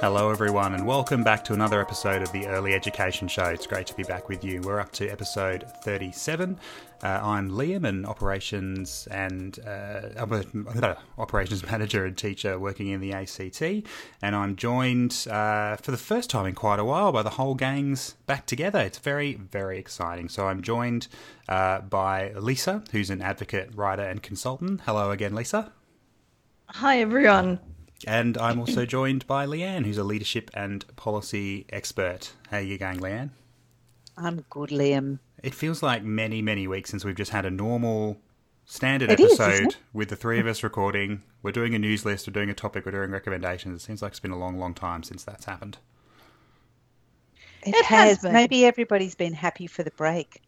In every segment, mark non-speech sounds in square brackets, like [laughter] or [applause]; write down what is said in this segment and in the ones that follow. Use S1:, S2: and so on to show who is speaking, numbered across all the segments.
S1: Hello, everyone, and welcome back to another episode of the Early Education Show. It's great to be back with you. We're up to episode 37. Uh, I'm Liam, an operations and uh, [laughs] operations manager and teacher working in the ACT, and I'm joined uh, for the first time in quite a while by the whole gang's back together. It's very, very exciting. So I'm joined uh, by Lisa, who's an advocate, writer, and consultant. Hello again, Lisa.
S2: Hi, everyone.
S1: And I'm also joined by Leanne, who's a leadership and policy expert. How are you going, Leanne?
S3: I'm good, Liam.
S1: It feels like many, many weeks since we've just had a normal standard it episode is, with the three of us recording. We're doing a news list, we're doing a topic, we're doing recommendations. It seems like it's been a long, long time since that's happened.
S3: It, it has. has Maybe everybody's been happy for the break.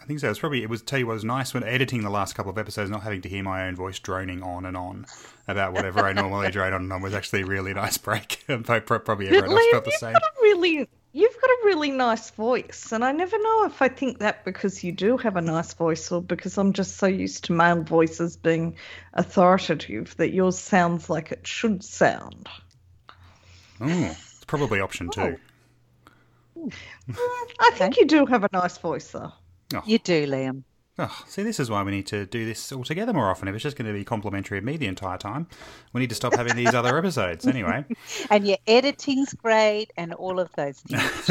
S1: I think so. It's probably it was tell you what was nice when editing the last couple of episodes, not having to hear my own voice droning on and on about whatever I normally drone on and on was actually a really nice break. [laughs] probably everyone else felt the same.
S2: Got a really, you've got a really nice voice, and I never know if I think that because you do have a nice voice or because I'm just so used to male voices being authoritative that yours sounds like it should sound.
S1: Oh, it's probably option two.
S2: Oh. Mm. Mm, I think you do have a nice voice, though.
S3: Oh. You do, Liam.
S1: Oh, see, this is why we need to do this all together more often. If it's just going to be complimentary of me the entire time, we need to stop having these other episodes anyway. [laughs]
S3: And your editing's great, and all of those things. [laughs]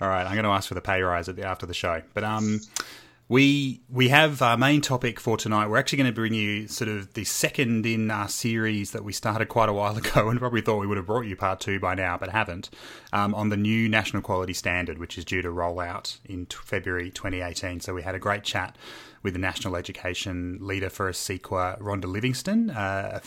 S1: all right, I'm going to ask for the pay rise at the, after the show, but um, we we have our main topic for tonight. We're actually going to bring you sort of the second in our series that we started quite a while [laughs] ago, and probably thought we would have brought you part two by now, but haven't. Um, on the new national quality standard, which is due to roll out in t- February 2018. So we had a great chat with the national education leader for ACECQA, Rhonda Livingston, uh,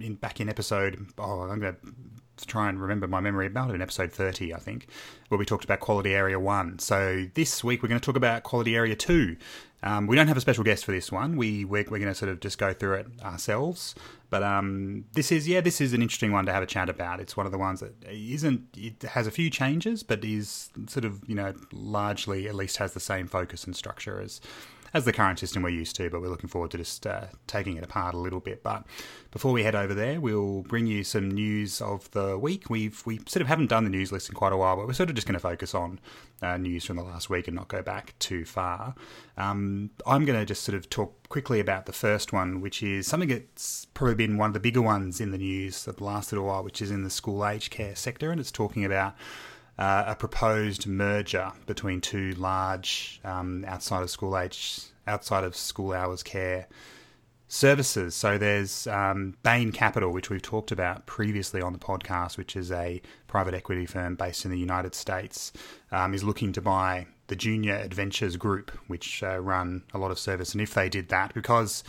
S1: in, back in episode. Oh, I'm going to to try and remember my memory about it in episode 30, I think, where we talked about Quality Area 1. So this week we're going to talk about Quality Area 2. Um, we don't have a special guest for this one. We, we're, we're going to sort of just go through it ourselves. But um, this is, yeah, this is an interesting one to have a chat about. It's one of the ones that isn't, it has a few changes, but is sort of, you know, largely at least has the same focus and structure as as the current system we're used to, but we're looking forward to just uh, taking it apart a little bit. But before we head over there, we'll bring you some news of the week. We've we sort of haven't done the news list in quite a while, but we're sort of just going to focus on uh, news from the last week and not go back too far. Um, I'm going to just sort of talk quickly about the first one, which is something that's probably been one of the bigger ones in the news the last little while, which is in the school aged care sector, and it's talking about uh, a proposed merger between two large um, outside of school age, outside of school hours care services. So there's um, Bain Capital, which we've talked about previously on the podcast, which is a private equity firm based in the United States, um, is looking to buy the Junior Adventures Group, which uh, run a lot of service. And if they did that, because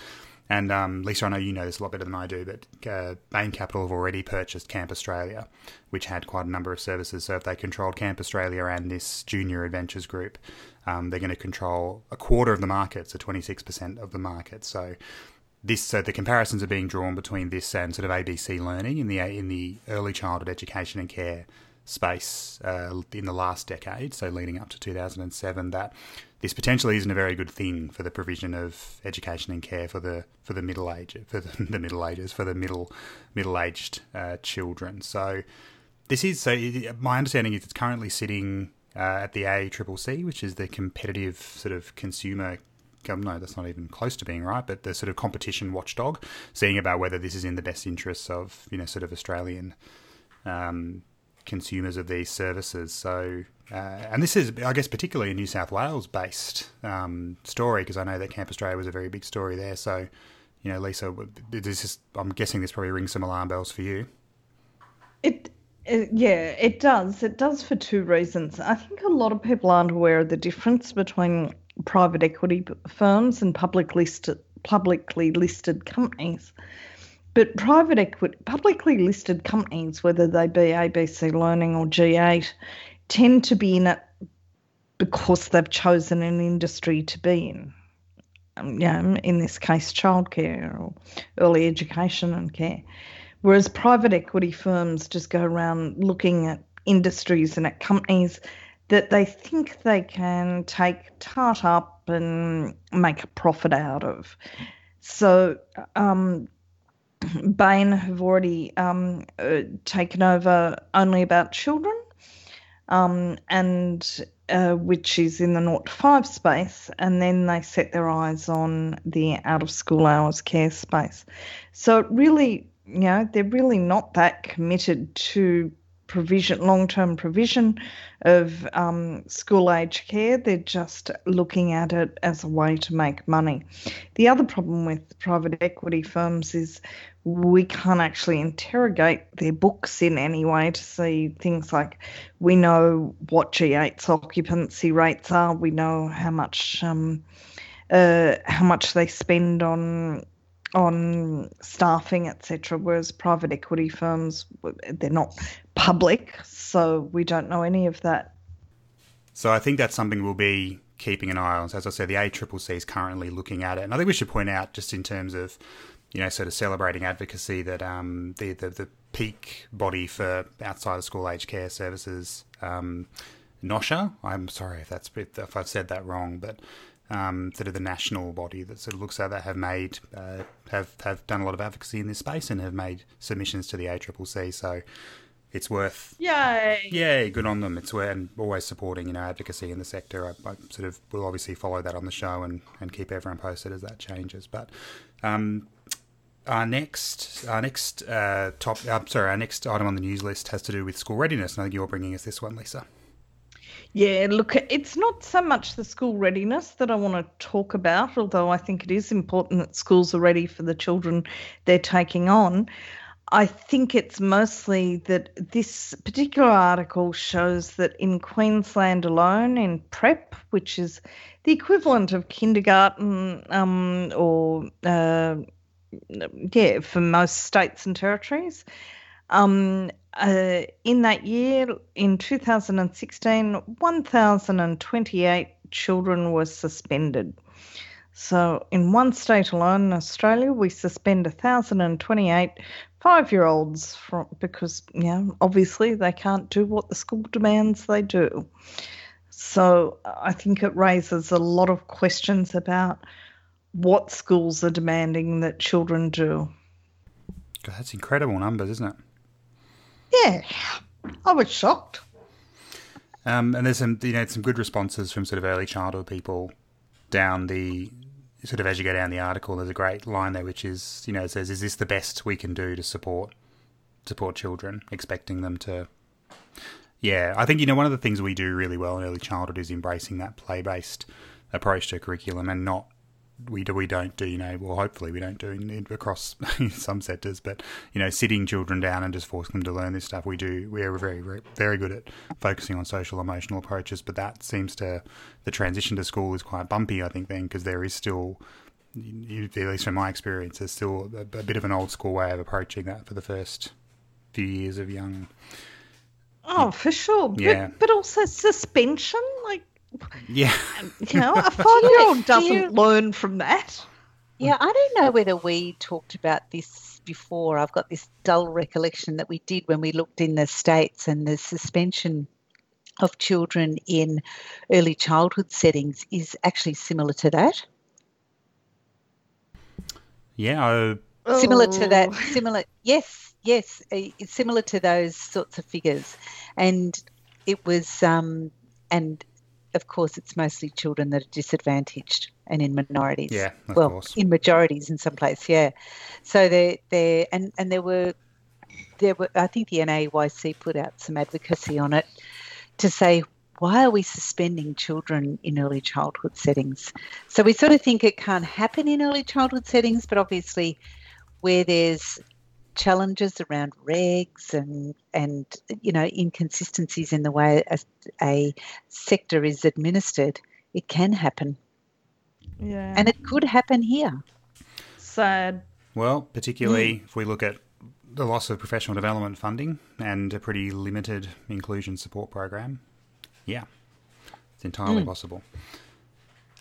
S1: and um, Lisa, I know you know this a lot better than I do, but uh, Bain Capital have already purchased Camp Australia, which had quite a number of services. So if they controlled Camp Australia and this Junior Adventures Group, um, they're going to control a quarter of the market, so 26% of the market. So this, so the comparisons are being drawn between this and sort of ABC Learning in the in the early childhood education and care space uh, in the last decade, so leading up to 2007, that this potentially isn't a very good thing for the provision of education and care for the for the middle age for the, [laughs] the middle ages for the middle middle aged uh, children. So this is so my understanding is it's currently sitting uh, at the ACCC, which is the competitive sort of consumer no, that's not even close to being right, but the sort of competition watchdog, seeing about whether this is in the best interests of you know sort of Australian um, consumers of these services. So, uh, and this is, I guess, particularly a New South Wales based um, story because I know that Camp Australia was a very big story there. So, you know, Lisa, this is, I'm guessing this probably rings some alarm bells for you.
S2: It, it, yeah, it does. It does for two reasons. I think a lot of people aren't aware of the difference between private equity firms and public listed, publicly listed companies. But private equity, publicly listed companies, whether they be ABC Learning or G8, tend to be in it because they've chosen an industry to be in. Um, know, in this case, childcare or early education and care. Whereas private equity firms just go around looking at industries and at companies that they think they can take tart up and make a profit out of. So um, Bain have already um, uh, taken over Only About Children, um, and uh, which is in the 0 to 5 space, and then they set their eyes on the out of school hours care space. So really, you know, they're really not that committed to provision, long-term provision of um, school age care. They're just looking at it as a way to make money. The other problem with private equity firms is we can't actually interrogate their books in any way to see things like we know what G8's occupancy rates are, we know how much um, uh, how much they spend on on staffing, etc. Whereas private equity firms, they're not public, so we don't know any of that.
S1: So I think that's something we'll be keeping an eye on. So as I said, the ACCC is currently looking at it, and I think we should point out, just in terms of, you know, sort of celebrating advocacy, that um, the, the, the peak body for outside of school age care services, um, NOSHA. I'm sorry if that's if I've said that wrong, but um, sort of the national body that sort of looks at that have made uh, have have done a lot of advocacy in this space and have made submissions to the ACCC. So it's worth
S2: yay
S1: yeah good on them. It's worth and always supporting you know advocacy in the sector. I, I, sort of will obviously follow that on the show and and keep everyone posted as that changes. But um, our next, our next uh, top, I'm sorry, our next item on the news list has to do with school readiness. And I think you're bringing us this one, Lisa.
S2: Yeah, look, it's not so much the school readiness that I want to talk about, although I think it is important that schools are ready for the children they're taking on. I think it's mostly that this particular article shows that in Queensland alone, in Prep, which is the equivalent of kindergarten um, or, uh, yeah, for most states and territories, um, uh, in that year, in 2016, 1,028 children were suspended. So, in one state alone Australia, we suspend 1,028 five year olds because, you know, obviously they can't do what the school demands they do. So, I think it raises a lot of questions about what schools are demanding that children do.
S1: God, that's incredible numbers, isn't it?
S2: Yeah, I was shocked.
S1: Um, and there's some, you know, some good responses from sort of early childhood people down the sort of as you go down the article. There's a great line there which is, you know, it says, "Is this the best we can do to support support children, expecting them to?" Yeah, I think you know one of the things we do really well in early childhood is embracing that play based approach to curriculum and not we do we don't do you know well hopefully we don't do it across [laughs] some sectors but you know sitting children down and just forcing them to learn this stuff we do we are very very very good at focusing on social emotional approaches but that seems to the transition to school is quite bumpy I think then because there is still at least from my experience there's still a, a bit of an old school way of approaching that for the first few years of young
S2: Oh, for sure. Yeah. But, but also suspension. Like,
S1: yeah. [laughs]
S2: you know, a five year old doesn't you, learn from that.
S3: Yeah, I don't know whether we talked about this before. I've got this dull recollection that we did when we looked in the States and the suspension of children in early childhood settings is actually similar to that.
S1: Yeah.
S3: I... Similar to that. Oh. Similar. Yes, yes. It's similar to those sorts of figures. And it was, um, and of course, it's mostly children that are disadvantaged and in minorities.
S1: Yeah,
S3: well,
S1: course.
S3: in majorities in some place. Yeah. So they they and and there were there were I think the NAEYC put out some advocacy on it to say why are we suspending children in early childhood settings? So we sort of think it can't happen in early childhood settings, but obviously where there's challenges around regs and and you know inconsistencies in the way a, a sector is administered, it can happen.
S2: Yeah,
S3: and it could happen here.
S2: Sad.
S1: Well, particularly mm. if we look at the loss of professional development funding and a pretty limited inclusion support program. Yeah, it's entirely mm. possible.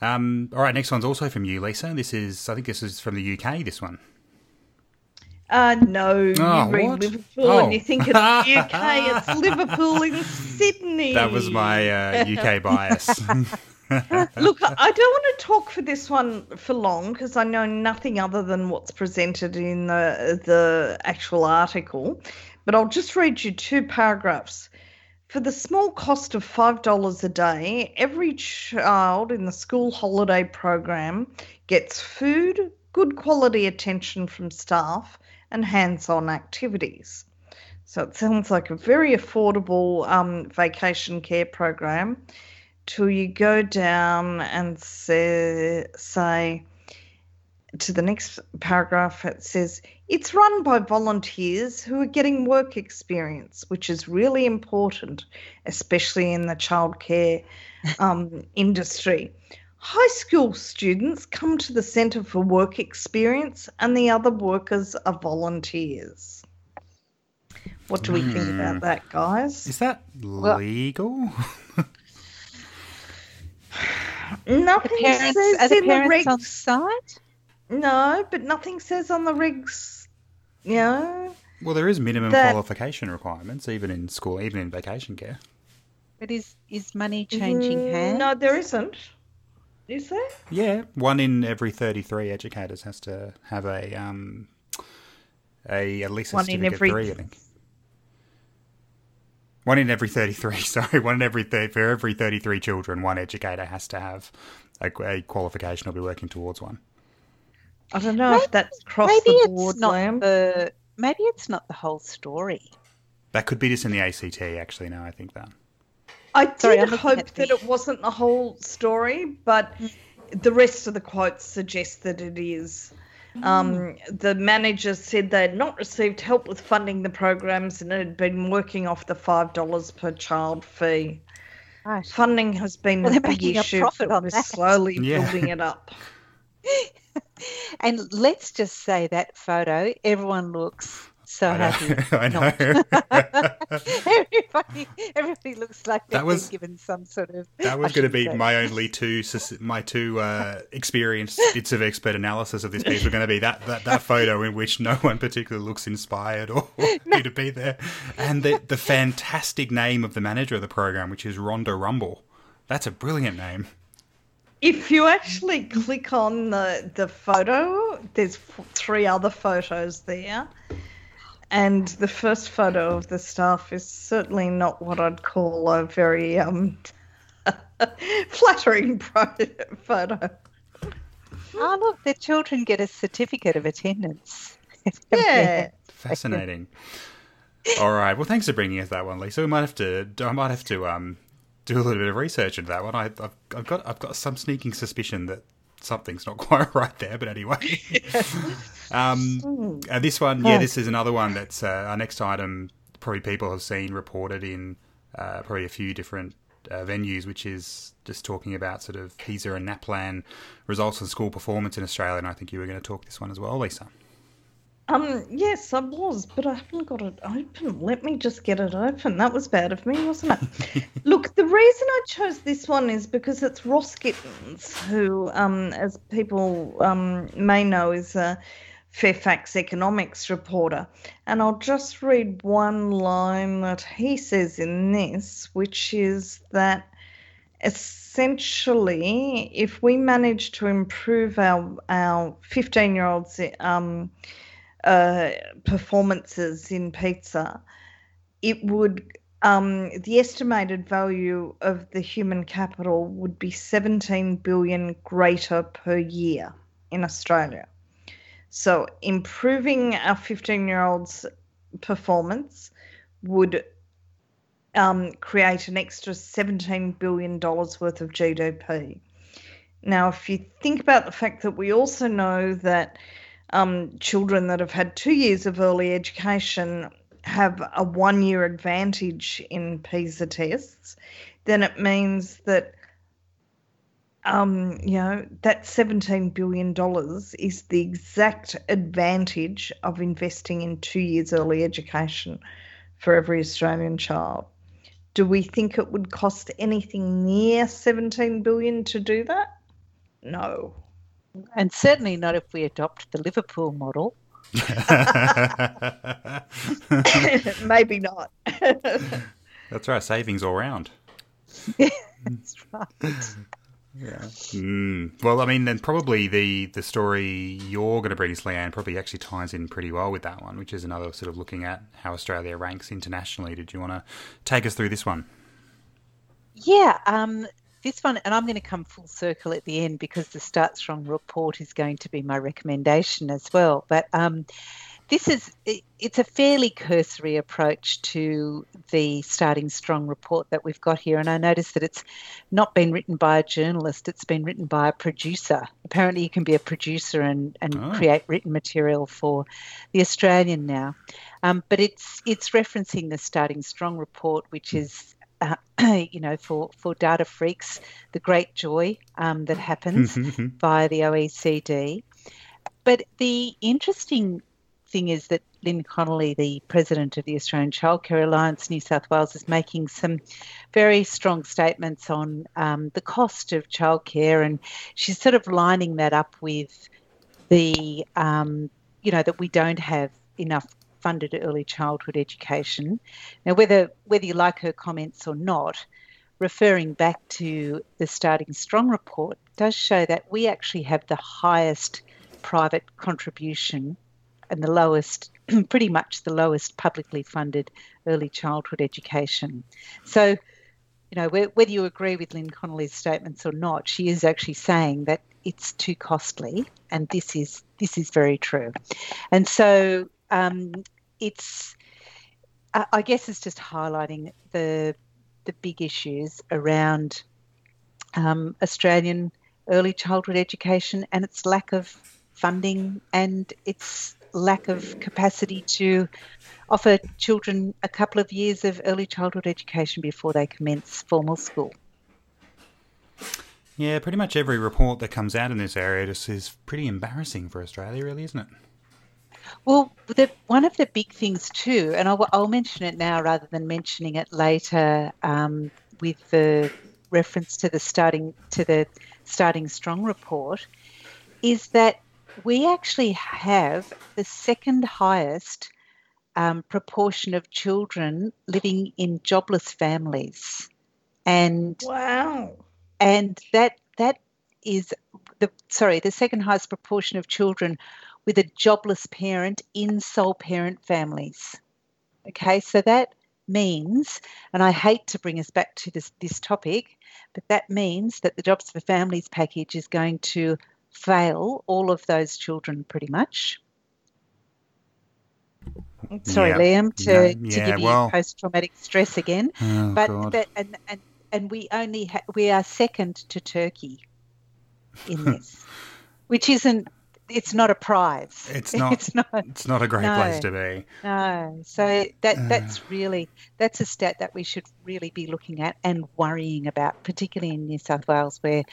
S1: Um, all right, next one's also from you, Lisa. This is, I think this is from the UK, this one.
S2: Uh, no, you oh, read what? Liverpool oh. and you think it's the UK. it's [laughs] Liverpool in Sydney.
S1: That was my uh, UK [laughs] bias. [laughs]
S2: Look, I don't want to talk for this one for long because I know nothing other than what's presented in the the actual article. But I'll just read you two paragraphs. For the small cost of $5 a day, every child in the school holiday program gets food, good quality attention from staff, and hands on activities. So it sounds like a very affordable um, vacation care program till you go down and say, say to the next paragraph, it says it's run by volunteers who are getting work experience, which is really important, especially in the childcare um, industry. High school students come to the Centre for Work Experience, and the other workers are volunteers. What do we think about that, guys?
S1: Is that legal? [sighs]
S2: Nothing
S3: Parents,
S2: says
S3: are the
S2: in the
S3: parents on site?
S2: No, but nothing says on the regs. You know,
S1: well, there is minimum
S2: That-
S1: qualification requirements, even in school, even in vacation care.
S3: But is is money changing
S2: Mm,
S3: hands?
S2: No, there isn't. Is there?
S1: Yeah, one in every thirty-three educators has to have a um, a at least a
S2: One in every-
S1: three, I think. One in every thirty-three. [laughs] Sorry, one in every thir- for every thirty-three children, one educator has to have a, a qualification or be working towards one.
S2: I don't know
S3: Maybe-
S2: if that's across
S3: maybe
S2: the
S3: it's
S2: board,
S3: not
S2: Lamb.
S3: the maybe it's not the whole story.
S1: That could be just in the ACT. Actually, Now I think that.
S2: I did
S3: Sorry, I'm
S2: hope that
S3: the-
S2: it wasn't the whole story, but the rest of the quotes suggest that it is. Um, the manager said they had not received help with funding the programs and had been working off the five dollars per child fee.
S3: Right.
S2: Funding has been
S3: Well,
S2: a
S3: they're
S2: big
S3: making a
S2: issue,
S3: profit
S2: but
S3: on
S2: we're
S3: that.
S2: slowly
S1: Yeah.
S2: building it up. [laughs]
S3: And let's just say that photo, everyone looks so
S1: I know.
S3: happy. [laughs]
S1: I know. [laughs]
S3: everybody, everybody looks like they've
S1: That was-
S3: been given some sort of.
S1: That was going to be
S3: say-
S1: my only two my two uh, experienced [laughs] bits of expert analysis of this piece were going to be that, that that photo in which no one particularly looks inspired or happy to be there, and the the fantastic name of the manager of the program, which is Rhonda Rumble. That's a brilliant name.
S2: If you actually click on the the photo, there's f- three other photos there, and the first photo of the staff is certainly not what I'd call a very um [laughs] flattering pro- [laughs] photo.
S3: Oh, look, the children get a certificate of attendance. [laughs]
S2: Yeah.
S1: Fascinating. All right. Well, thanks for bringing us that one, Lisa. We might have to. I might have to um, do a little bit of research into that one. I, I've, I've got I've got some sneaking suspicion that something's not [laughs] quite right there. But anyway, [laughs] um, uh, this one, yeah, this is another one that's uh, our next item. Probably people have seen reported in uh, probably a few different uh, venues, which is just talking about sort of PISA and NAPLAN results and school performance in Australia. And I think you were going to talk this one as well, Lisa.
S2: Um, yes, I was, but I haven't got it open. Let me just get it open. That was bad of me, wasn't it? [laughs] Look, the reason I chose this one is because it's Ross Gittins, who, um, as people um, may know, is a Fairfax economics reporter. And I'll just read one line that he says in this, which is that essentially, if we manage to improve our our 15 year olds um, uh, performances in PISA, it would um, the estimated value of the human capital would be 17 billion greater per year in Australia. So improving our 15 year olds performance would um, create an extra $17 billion worth of GDP. Now, if you think about the fact that we also know that um, children that have had two years of early education have a one year advantage in PISA tests, then it means that um, you know, that $17 billion is the exact advantage of investing in two years early education for every Australian child. Do we think it would cost anything near 17 billion to do that? No.
S3: And certainly not if we adopt the Liverpool model. [laughs] [laughs]
S2: Maybe not. [laughs]
S1: That's right, savings all round.
S3: That's right.
S1: Yeah. Mm. Well, I mean, then probably the the story you're going to bring us, Leanne, probably actually ties in pretty well with that one, which is another sort of looking at how Australia ranks internationally. Did you want to take us through this one?
S3: Yeah, um, this one, and I'm going to come full circle at the end because the Start Strong report is going to be my recommendation as well. But um, this is it's a fairly cursory approach to the starting strong report that we've got here and i notice that it's not been written by a journalist it's been written by a producer apparently you can be a producer and, and oh. create written material for the australian now um, but it's it's referencing the starting strong report which is uh, [clears throat] you know, for, for data freaks, the great joy um, that happens [laughs] via the OECD. But the interesting thing is that Lynn Connolly, the president of the Australian Childcare Alliance New South Wales, is making some very strong statements on um, the cost of childcare, and she's sort of lining that up with the, um, you know, that we don't have enough funded early childhood education. Now, whether whether you like her comments or not, referring back to the Starting Strong report does show that we actually have the highest private contribution and the lowest, [clears throat] pretty much the lowest publicly funded early childhood education. So, you know, whether you agree with Lynn Connolly's statements or not, she is actually saying that it's too costly, and this is this is very true. And so, um, it's, I guess, it's just highlighting the the big issues around um, Australian early childhood education and its lack of funding and its lack of capacity to offer children a couple of years of early childhood education before they commence formal school.
S1: Yeah, pretty much every report that comes out in this area just is pretty embarrassing for Australia, really, isn't it?
S3: Well, the, one of the big things too, and I'll, I'll, mention it now rather than mentioning it later, um, with the reference to the starting to the starting strong report, is that we actually have the second highest um, proportion of children living in jobless families, and
S2: wow,
S3: and that that is the sorry the second highest proportion of children with a jobless parent in sole parent families. Okay, so that means, and I hate to bring us back to this, this topic, but that means that the Jobs for Families package is going to fail all of those children pretty much. Sorry. Liam, to, yeah, to give well, you post traumatic stress again.
S1: Oh,
S3: but that, and, and and we only ha- we are second to Turkey in this, [laughs] which isn't it's not a prize.
S1: It's [laughs] not. It's not. It's not a great no, place to be.
S3: No. So that uh. that's really that's a stat that we should really be looking at and worrying about, particularly in New South Wales, where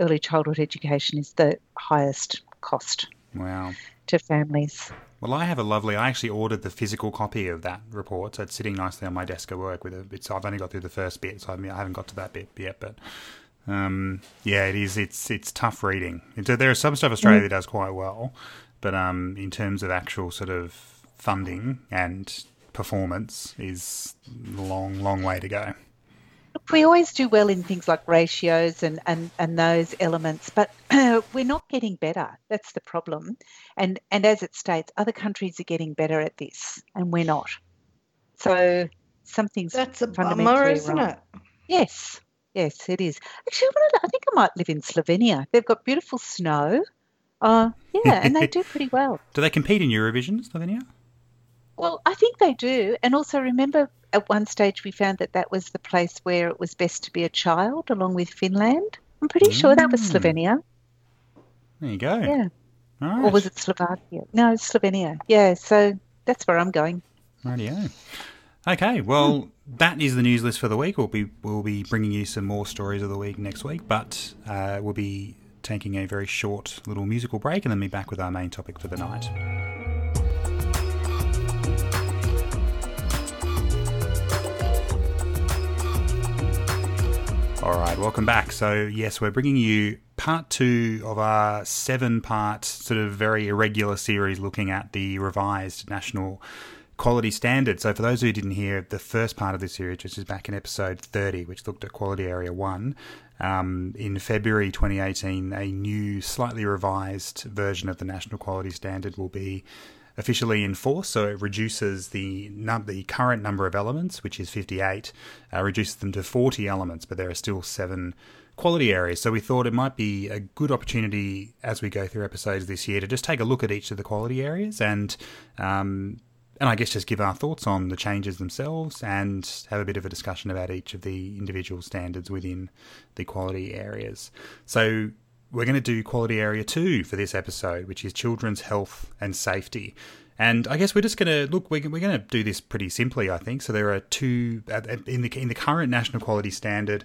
S3: early childhood education is the highest cost.
S1: Wow.
S3: To families.
S1: Well, I have a lovely. I actually ordered the physical copy of that report, so it's sitting nicely on my desk at work. With a, it's I've only got through the first bit, so I, mean, I haven't got to that bit yet. But um, yeah, it is. It's it's tough reading. There are some stuff Australia mm. does quite well, but um, in terms of actual sort of funding and performance, is long, long way to go.
S3: we always do well in things like ratios and, and, and those elements, but [clears throat] we're not getting better. That's the problem. And and as it states, other countries are getting better at this, and we're not. So something's
S2: that's a bummer, isn't
S3: wrong.
S2: it?
S3: Yes. Yes, it is. Actually, I think I might live in Slovenia. They've got beautiful snow. Uh, yeah, and they do pretty well. [laughs]
S1: Do they compete in Eurovision, Slovenia?
S3: Well, I think they do. And also, remember at one stage we found that that was the place where it was best to be a child, along with Finland. I'm pretty mm. sure that was mm. Slovenia.
S1: There you go.
S3: Yeah. Or was it Slovakia? No, Slovenia. Yeah, so that's where I'm going.
S1: Rightio. Okay, well, that is the news list for the week. We'll be we'll be bringing you some more stories of the week next week, but uh, we'll be taking a very short little musical break and then be back with our main topic for the night. All right, welcome back. So, yes, we're bringing you part two of our seven part, sort of very irregular series looking at the revised national quality standard. So, for those who didn't hear the first part of this series, which is back in episode 30, which looked at quality area one, um, in February 2018, a new, slightly revised version of the National Quality Standard will be officially in force. So it reduces the num- the current number of elements, which is 58, uh, reduces them to 40 elements, but there are still seven quality areas. So we thought it might be a good opportunity as we go through episodes this year to just take a look at each of the quality areas and um, and I guess just give our thoughts on the changes themselves and have a bit of a discussion about each of the individual standards within the quality areas. So we're going to do quality area two for this episode, which is children's health and safety. And I guess we're just going to look. We're, going to do this pretty simply, I think. So there are two uh, in the in the current national quality standard.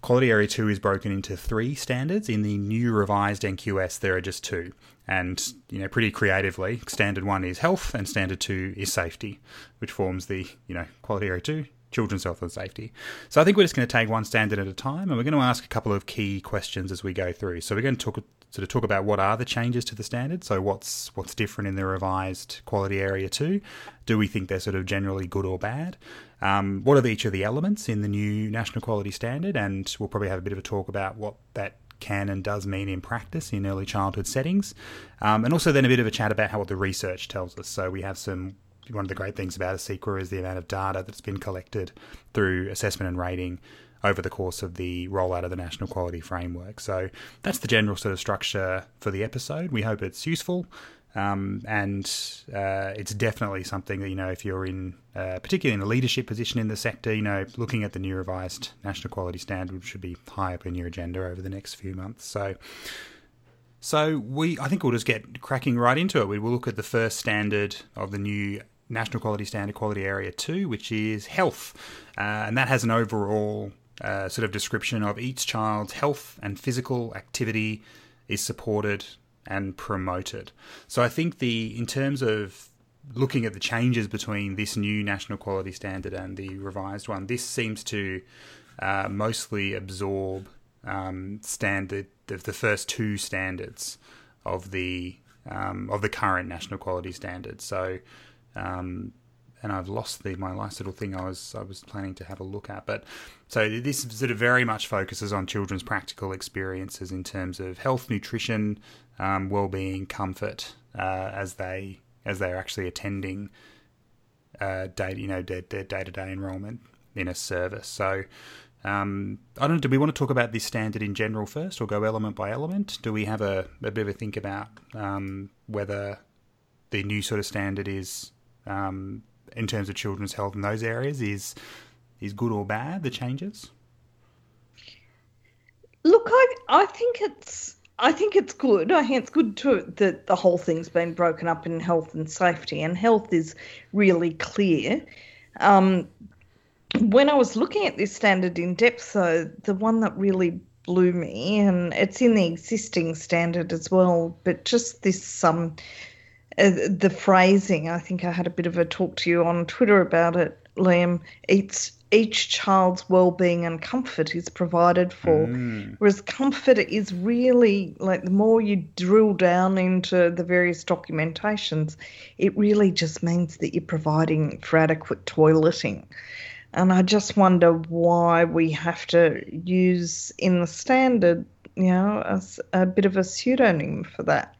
S1: Quality Area 2 is broken into three standards. In the new revised NQS, there are just two. And, you know, pretty creatively, Standard 1 is health and Standard 2 is safety, which forms the, you know, Quality Area 2, children's health and safety. So I think we're just going to take one standard at a time and we're going to ask a couple of key questions as we go through. So we're going to talk sort of talk about what are the changes to the standard. So what's what's different in the revised quality area two? Do we think they're sort of generally good or bad? Um, what are each of the elements in the new national quality standard? And we'll probably have a bit of a talk about what that can and does mean in practice in early childhood settings, um, and also then a bit of a chat about how what the research tells us. So we have some. One of the great things about a ACECQA is the amount of data that's been collected through assessment and rating over the course of the rollout of the National Quality Framework. So that's the general sort of structure for the episode. We hope it's useful. Um, and uh, it's definitely something that, you know, if you're in, uh, particularly in a leadership position in the sector, you know, looking at the new revised national quality standard should be high up in your agenda over the next few months. So, so we, I think we'll just get cracking right into it. We will look at the first standard of the new National Quality Standard Quality Area 2, which is health. Uh, and that has an overall uh, sort of description of each child's health and physical activity is supported and promoted. So I think the in terms of looking at the changes between this new national quality standard and the revised one, this seems to uh, mostly absorb um, standard the, the first two standards of the um, of the current national quality standard. So um, and I've lost the my last little thing I was I was planning to have a look at. But so this sort of very much focuses on children's practical experiences in terms of health, nutrition, um, well-being, comfort uh, as they as they're actually attending uh, day you know their, their day-to-day enrolment in a service. So. Um, I don't. Do we want to talk about this standard in general first, or go element by element? Do we have a, a bit of a think about um, whether the new sort of standard is um, in terms of children's health in those areas is is good or bad? The changes.
S2: Look, I I think it's I think it's good. I think it's good too that the whole thing's been broken up in health and safety, and health is really clear. Um, when I was looking at this standard in depth, though, the one that really blew me, and it's in the existing standard as well, but just this um, uh, the phrasing. I think I had a bit of a talk to you on Twitter about it, Liam. It's each child's well-being and comfort is provided for mm. whereas comfort is really like the more you drill down into the various documentations it really just means that you're providing for adequate toileting and i just wonder why we have to use in the standard you know a, a bit of a pseudonym for that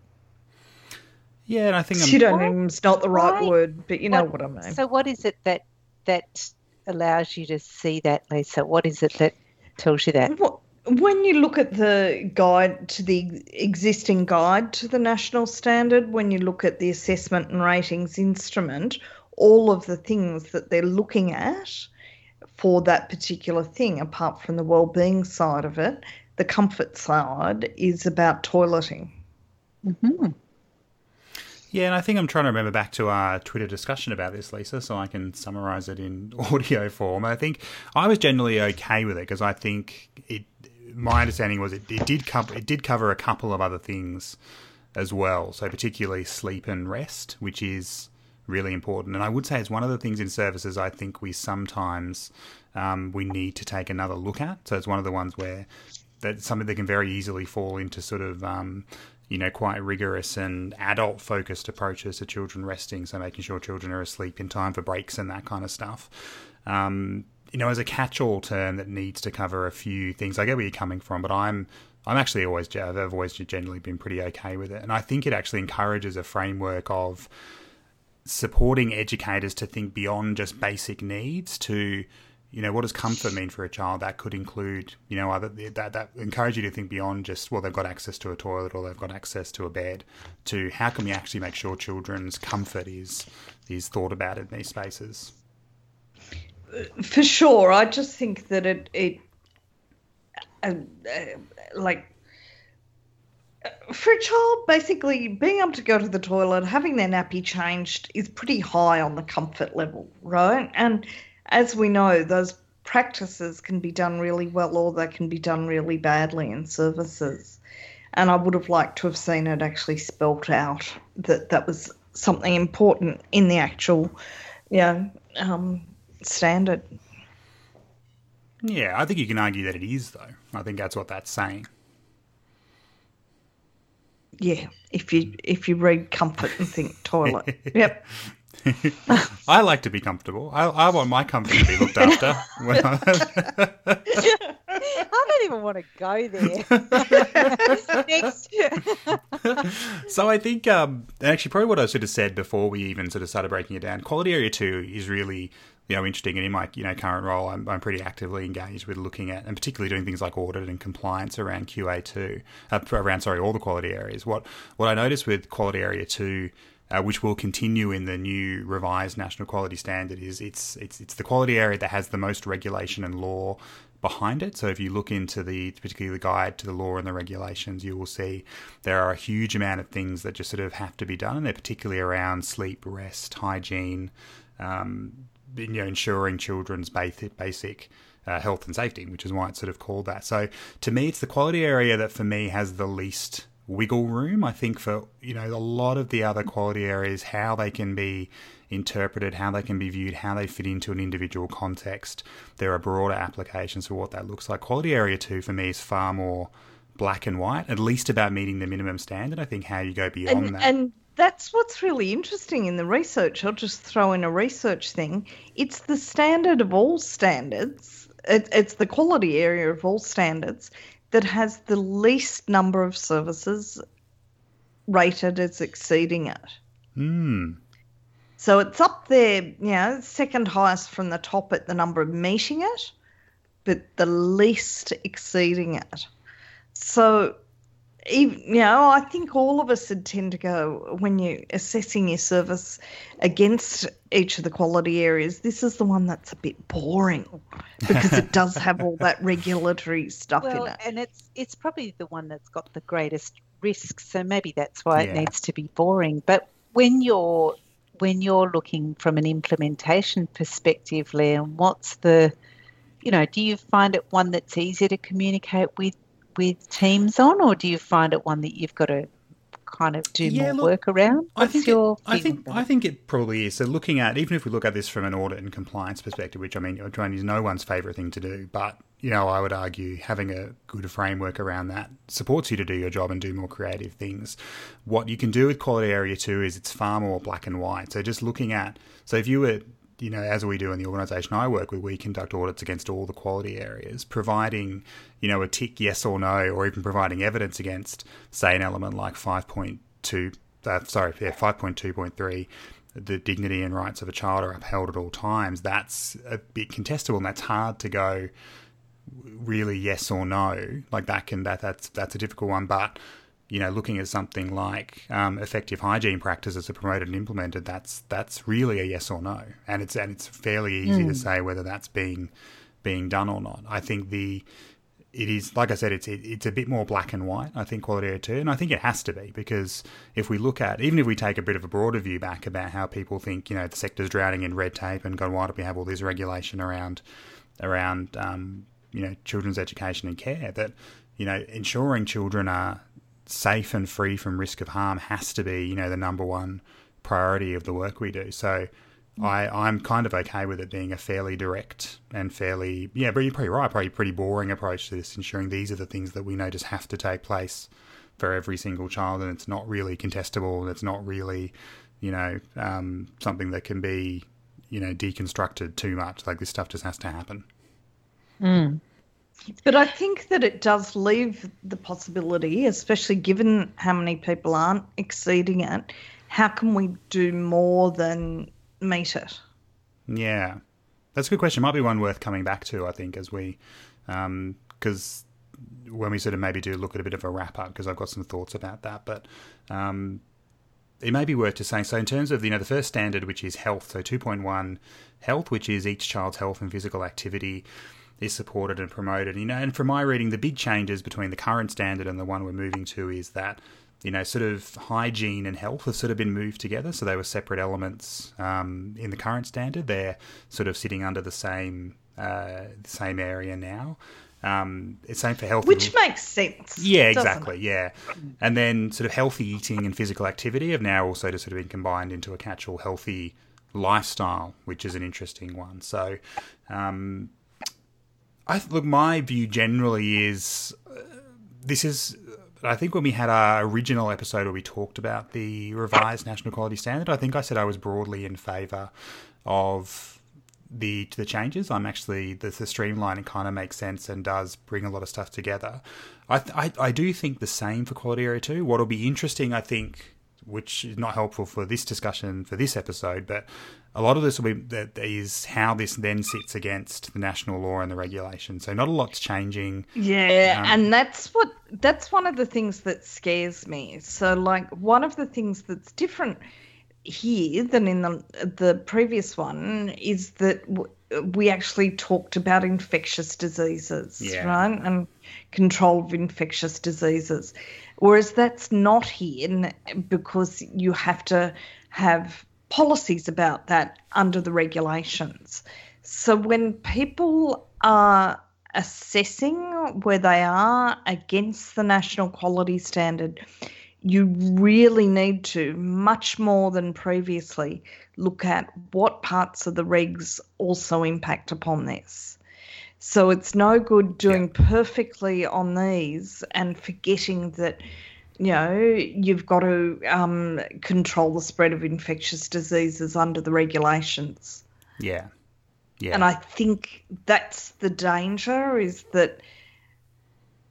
S1: yeah, and I think
S2: pseudonym's not the right why? word, but you know what, what I mean.
S3: So, what is it that that allows you to see that, Lisa? What is it that tells you that?
S2: when you look at the guide to the existing guide to the national standard, when you look at the assessment and ratings instrument, all of the things that they're looking at for that particular thing, apart from the well-being side of it, the comfort side is about toileting.
S3: Mm-hmm.
S1: Yeah, and I think I'm trying to remember back to our Twitter discussion about this, Lisa, so I can summarize it in [laughs] audio form. I think I was generally okay with it because I think it. My understanding was it, it did cover it did cover a couple of other things as well. So particularly sleep and rest, which is really important. And I would say it's one of the things in services I think we sometimes um, we need to take another look at. So it's one of the ones where that's something that can very easily fall into sort of um, you know, quite rigorous and adult focused approaches to children resting. So making sure children are asleep in time for breaks and that kind of stuff. Um, you know, as a catch-all term that needs to cover a few things. I get where you're coming from, but I'm I'm actually always I've always generally been pretty okay with it, and I think it actually encourages a framework of supporting educators to think beyond just basic needs to you know what does comfort mean for a child? That could include you know other that that encourage you to think beyond just well they've got access to a toilet or they've got access to a bed to how can we actually make sure children's comfort is is thought about in these spaces?
S2: For sure. I just think that it it uh, uh, like for a child, basically being able to go to the toilet, having their nappy changed is pretty high on the comfort level, right? And as we know, those practices can be done really well or they can be done really badly in services. And I would have liked to have seen it actually spelt out that that was something important in the actual, you know, um, standard.
S1: Yeah, I think you can argue that it is, though. I think that's what that's saying
S2: yeah, if you if you read comfort and think [laughs] toilet, yep. [laughs]
S1: I like to be comfortable. I, I want my comfort to be looked after. [laughs]
S3: I don't even want to go there. [laughs] Next.
S1: so I think, um, actually, probably what I should have said before we even sort of started breaking it down. Quality area two is really you know interesting, and in my you know current role, I'm, I'm pretty actively engaged with looking at and particularly doing things like audit and compliance around QA two, uh, around sorry all the quality areas. What what I noticed with quality area two. Uh, which will continue in the new revised national quality standard is it's it's it's the quality area that has the most regulation and law behind it. So if you look into the particularly the guide to the law and the regulations, you will see there are a huge amount of things that just sort of have to be done, and they're particularly around sleep, rest, hygiene, um, you know, ensuring children's basic basic uh, health and safety, which is why it's sort of called that. So to me, it's the quality area that for me has the least wiggle room. I think for you know a lot of the other quality areas, how they can be interpreted, how they can be viewed, how they fit into an individual context. There are broader applications for what that looks like. Quality area two for me is far more black and white, at least about meeting the minimum standard. I think how you go beyond
S2: and,
S1: that.
S2: And that's what's really interesting in the research. I'll just throw in a research thing. It's the standard of all standards. It, it's the quality area of all standards that has the least number of services rated as exceeding it.
S1: Hmm.
S2: So it's up there, you know, second highest from the top at the number of meeting it, but the least exceeding it. So, even, you know, I think all of us would tend to go when you're assessing your service against each of the quality areas. This is the one that's a bit boring [laughs] because it does have all that regulatory stuff
S3: well,
S2: in it.
S3: and it's it's probably the one that's got the greatest risk. So maybe that's why
S1: Yeah.
S3: it needs to be boring. But when you're when you're looking from an implementation perspective, Liam, what's the you know, do you find it one that's easier to communicate with with teams on, or do you find it one that you've got to kind of do
S1: Yeah,
S3: more
S1: look,
S3: work around?
S1: I think
S3: your
S1: it, I think I think it probably is. So looking at even if we look at this from an audit and compliance perspective, which I mean, trying is no one's favourite thing to do, but you know, I would argue having a good framework around that supports you to do your job and do more creative things. What you can do with quality area two is it's far more black and white. So just looking at so if you were you know, as we do in the organisation I work with, we conduct audits against all the quality areas, providing, you know, a tick yes or no, or even providing evidence against, say, an element like 5.2, uh, sorry, yeah, 5.2.3, the dignity and rights of a child are upheld at all times. That's a bit contestable, and that's hard to go really yes or no. Like that can that that's that's a difficult one, but you know, looking at something like um, effective hygiene practices are promoted and implemented, that's that's really a yes or no, and it's and it's fairly easy to say whether that's being being done or not. I think the it is like I said, it's it, it's a bit more black and white. I think quality area two, and I think it has to be because if we look at even if we take a bit of a broader view back about how people think, you know, the sector's drowning in red tape, and God, why do we have all this regulation around around um, you know children's education and care? That you know ensuring children are safe and free from risk of harm has to be, you know, the number one priority of the work we do. So I, I'm kind of okay with it being a fairly direct and fairly, yeah, but you're pretty right, probably pretty boring approach to this, ensuring these are the things that we know just have to take place for every single child and it's not really contestable and it's not really, you know, um, something that can be you know deconstructed too much. Like this stuff just has to happen.
S3: Mm.
S2: But I think that it does leave the possibility, especially given how many people aren't exceeding it. How can we do more than meet it?
S1: Yeah, that's a good question. Might be one worth coming back to. I think as we, because um, when we sort of maybe do look at a bit of a wrap up, because I've got some thoughts about that. But um, it may be worth just saying. So in terms of you know the first standard, which is health, so two point one health, which is each child's health and physical activity is supported and promoted. You know, and from my reading, the big changes between the current standard and the one we're moving to is that you know, sort of hygiene and health have sort of been moved together. So they were separate elements um, in the current standard. They're sort of sitting under the same uh, same area now. Um, it's same for health,
S2: which makes sense.
S1: Yeah, exactly. It? Yeah, and then sort of healthy eating and physical activity have now also just sort of been combined into a catch-all healthy lifestyle, which is an interesting one. So, um, I look. My view generally is uh, this is I think when we had our original episode where we talked about the revised national quality standard, I think I said I was broadly in favour of the the changes. I'm actually the, the streamlining kind of makes sense and does bring a lot of stuff together. I, I I do think the same for quality area two. What'll be interesting, I think, which is not helpful for this discussion for this episode, but a lot of this will be that is how this then sits against the national law and the regulation. So not a lot's changing.
S2: Yeah, um, and that's what that's one of the things that scares me. So like one of the things that's different here than in the the previous one is that w- we actually talked about infectious diseases,
S1: yeah.
S2: right? And control of infectious diseases. Whereas that's not here because you have to have policies about that under the regulations. So when people are assessing where they are against the national quality standard, you really need to, much more than previously, look at what parts of the regs also impact upon this. So it's no good doing yeah. perfectly on these and forgetting that you know, you've got to um, control the spread of infectious diseases under the regulations.
S1: Yeah. Yeah.
S2: And I think that's the danger is that,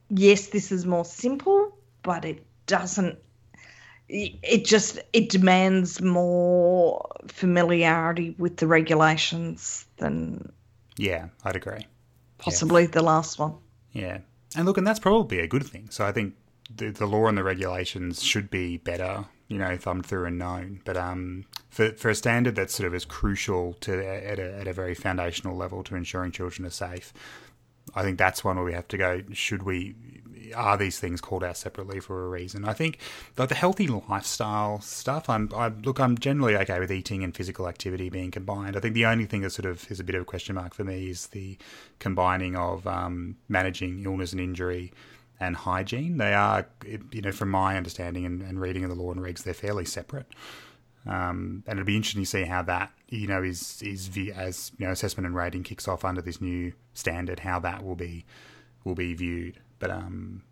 S2: yes, this is more simple, but it doesn't, it just, it demands more familiarity with the regulations than.
S1: Yeah, I'd agree.
S2: Possibly yeah. the last one.
S1: Yeah. And look, and that's probably a good thing. So I think the, the law and the regulations should be better, you know, thumbed through and known. But um, for for a standard that's sort of as crucial to at a, at a very foundational level to ensuring children are safe, I think that's one where we have to go. Should we? Are these things called out separately for a reason? I think like the healthy lifestyle stuff. I'm I look. I'm generally okay with eating and physical activity being combined. I think the only thing that sort of is a bit of a question mark for me is the combining of um, managing illness and injury and hygiene. They are, you know, from my understanding and, and reading of the law and regs, they're fairly separate. Um, and it'll be interesting to see how that, you know, is is as you know, assessment and rating kicks off under this new standard, how that will be will be viewed. But um,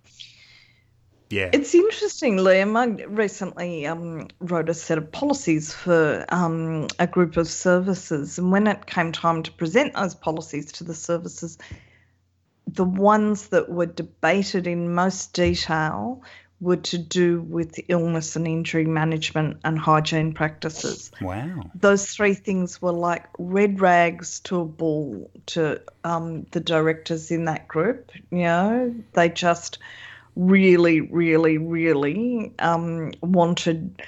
S1: yeah,
S2: it's interesting, Liam. I recently um, wrote a set of policies for um, a group of services, and when it came time to present those policies to the services, the ones that were debated in most detail were to do with illness and injury management and hygiene practices.
S1: Wow.
S2: Those three things were like red rags to a bull to um, the directors in that group. You know, they just really, really, really um, wanted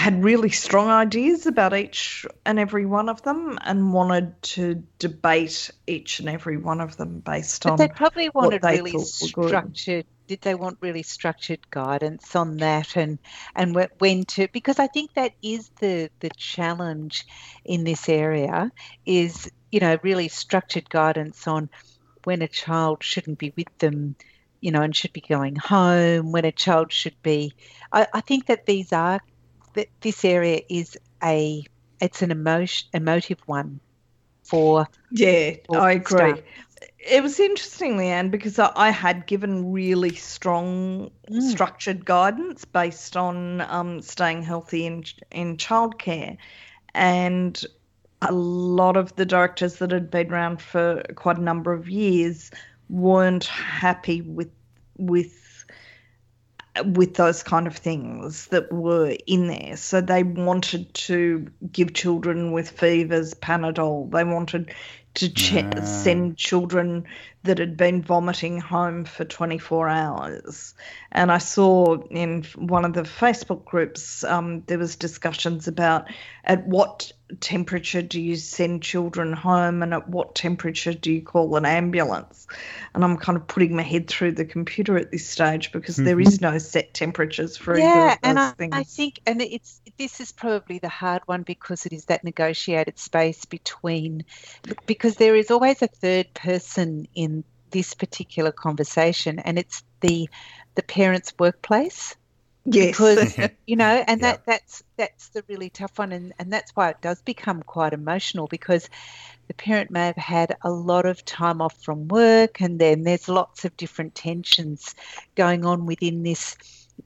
S2: had really strong ideas about each and every one of them and wanted to debate each and every one of them based
S3: but
S2: on
S3: they probably wanted they really structured did they want really structured guidance on that and and when to because i think that is the the challenge in this area is you know really structured guidance on when a child shouldn't be with them you know and should be going home when a child should be I, I think that these are that this area is a it's an emotion emotive one for
S2: yeah for i agree staff. it was interesting leanne because I, I had given really strong mm. structured guidance based on um, staying healthy in in childcare and a lot of the directors that had been around for quite a number of years weren't happy with with with those kind of things that were in there. So they wanted to give children with fevers Panadol. They wanted to ch-
S1: Ah.
S2: send children that had been vomiting home for 24 hours. And I saw in one of the Facebook groups um, there was discussions about at what temperature do you send children home and at what temperature do you call an ambulance. And I'm kind of putting my head through the computer at this stage because there is mm-hmm. no set temperatures for either
S3: yeah,
S2: of those
S3: and I,
S2: things.
S3: I think, and it's this is probably the hard one because it is that negotiated space between, because there is always a third person in this particular conversation, and it's the the parent's workplace
S2: yes.
S3: because [laughs] you know and
S1: Yeah.
S3: that that's that's the really tough one and, and that's why it does become quite emotional because the parent may have had a lot of time off from work and then there's lots of different tensions going on within this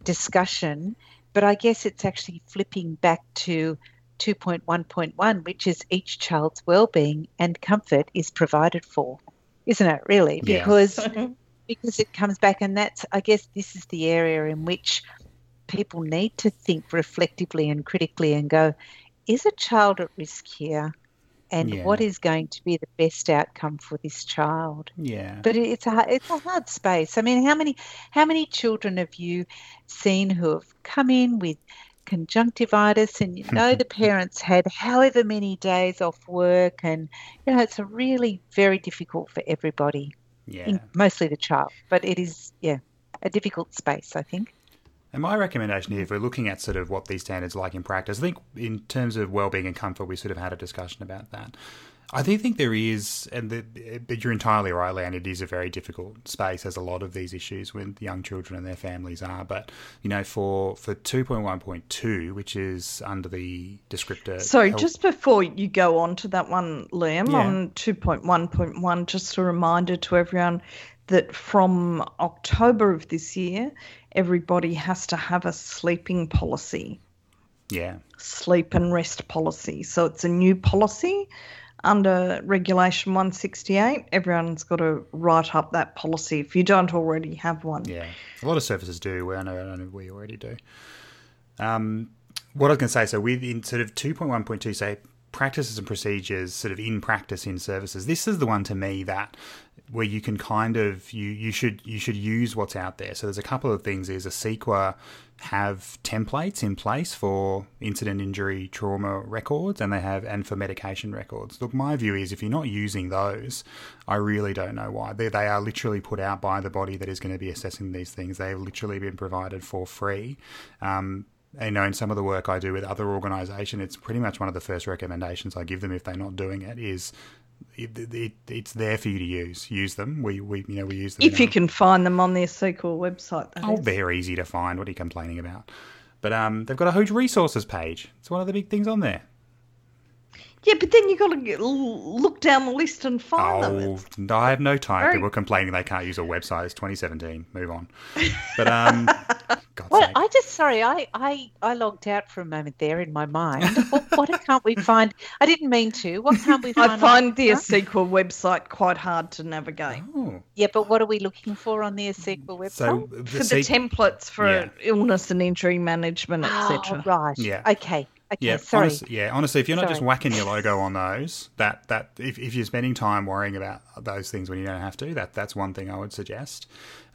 S3: discussion but i guess it's actually flipping back to 2.1.1 which is each child's well-being and comfort is provided for isn't it really
S1: Yeah.
S3: because [laughs] because it comes back and that's i guess this is the area in which people need to think reflectively and critically and go is a child at risk here and
S1: Yeah.
S3: what is going to be the best outcome for this child
S1: Yeah.
S3: but it's a it's a hard space i mean how many how many children have you seen who have come in with conjunctivitis and you know the [laughs] parents had however many days off work and you know it's a really very difficult for everybody
S1: yeah.
S3: in, mostly the child. But it is, yeah, a difficult space, I think.
S1: And my recommendation here, if we're looking at sort of what these standards are like in practice, I think in terms of well-being and comfort, we sort of had a discussion about that. I do think there is, and the, but you're entirely right, Leanne. It is a very difficult space, as a lot of these issues with young children and their families are. But you know, for for two point one point two, which is under the descriptor. So
S2: just before you go on to that one, Liam,
S1: Yeah.
S2: on 2.1.1, just a reminder to everyone that from October of this year, everybody has to have a sleeping policy,
S1: yeah,
S2: sleep and rest policy. So it's a new policy under Regulation 168. Everyone's got to write up that policy if you don't already have one.
S1: Yeah, a lot of services do. I know, I know we already do. Um, what I was going to say, so within sort of 2.1.2, say practices and procedures, sort of in practice in services. This is the one to me that where you can kind of you you should you should use what's out there. So there's a couple of things. Is ACECQA have templates in place for incident injury trauma records and they have and for medication records. Look, my view is if you're not using those, I really don't know why. They, they are literally put out by the body that is going to be assessing these things. They've literally been provided for free. Um, you know, in some of the work I do with other organisation, it's pretty much one of the first recommendations I give them if they're not doing it is it, it, it's there for you to use. Use them. We, we you know we use them.
S2: If you
S1: our-
S2: can find them on their ACECQA website, that
S1: Oh,
S2: is.
S1: they're easy to find. What are you complaining about? But um, they've got a huge resources page. It's one of the big things on there.
S2: Yeah, but then you've got to look down the list and find them.
S1: Oh,
S2: It's-
S1: I have no time.
S2: Very-
S1: People complaining they can't use a website. It's 2017. Move on. [laughs] But um, God's
S3: Well,
S1: sake.
S3: I just sorry, I, I I logged out for a moment there in my mind. what, what can't we find? I didn't mean to. What can't we [laughs] find?
S2: I
S3: on-
S2: find the
S3: Huh?
S2: ACECQA website quite hard to navigate.
S1: Oh,
S3: Yeah, but what are we looking for on the ACECQA website?
S1: so
S2: For
S1: the
S2: the
S1: se-
S2: templates for
S1: Yeah.
S2: illness and injury management,
S3: Oh, ah,
S2: etc.
S3: right.
S1: Yeah.
S3: Okay. Okay.
S1: Yeah,
S3: sorry.
S1: honest- yeah. Honestly, if you're not just whacking your logo on those, that that if, if you're spending time worrying about those things when you don't have to, that that's one thing I would suggest.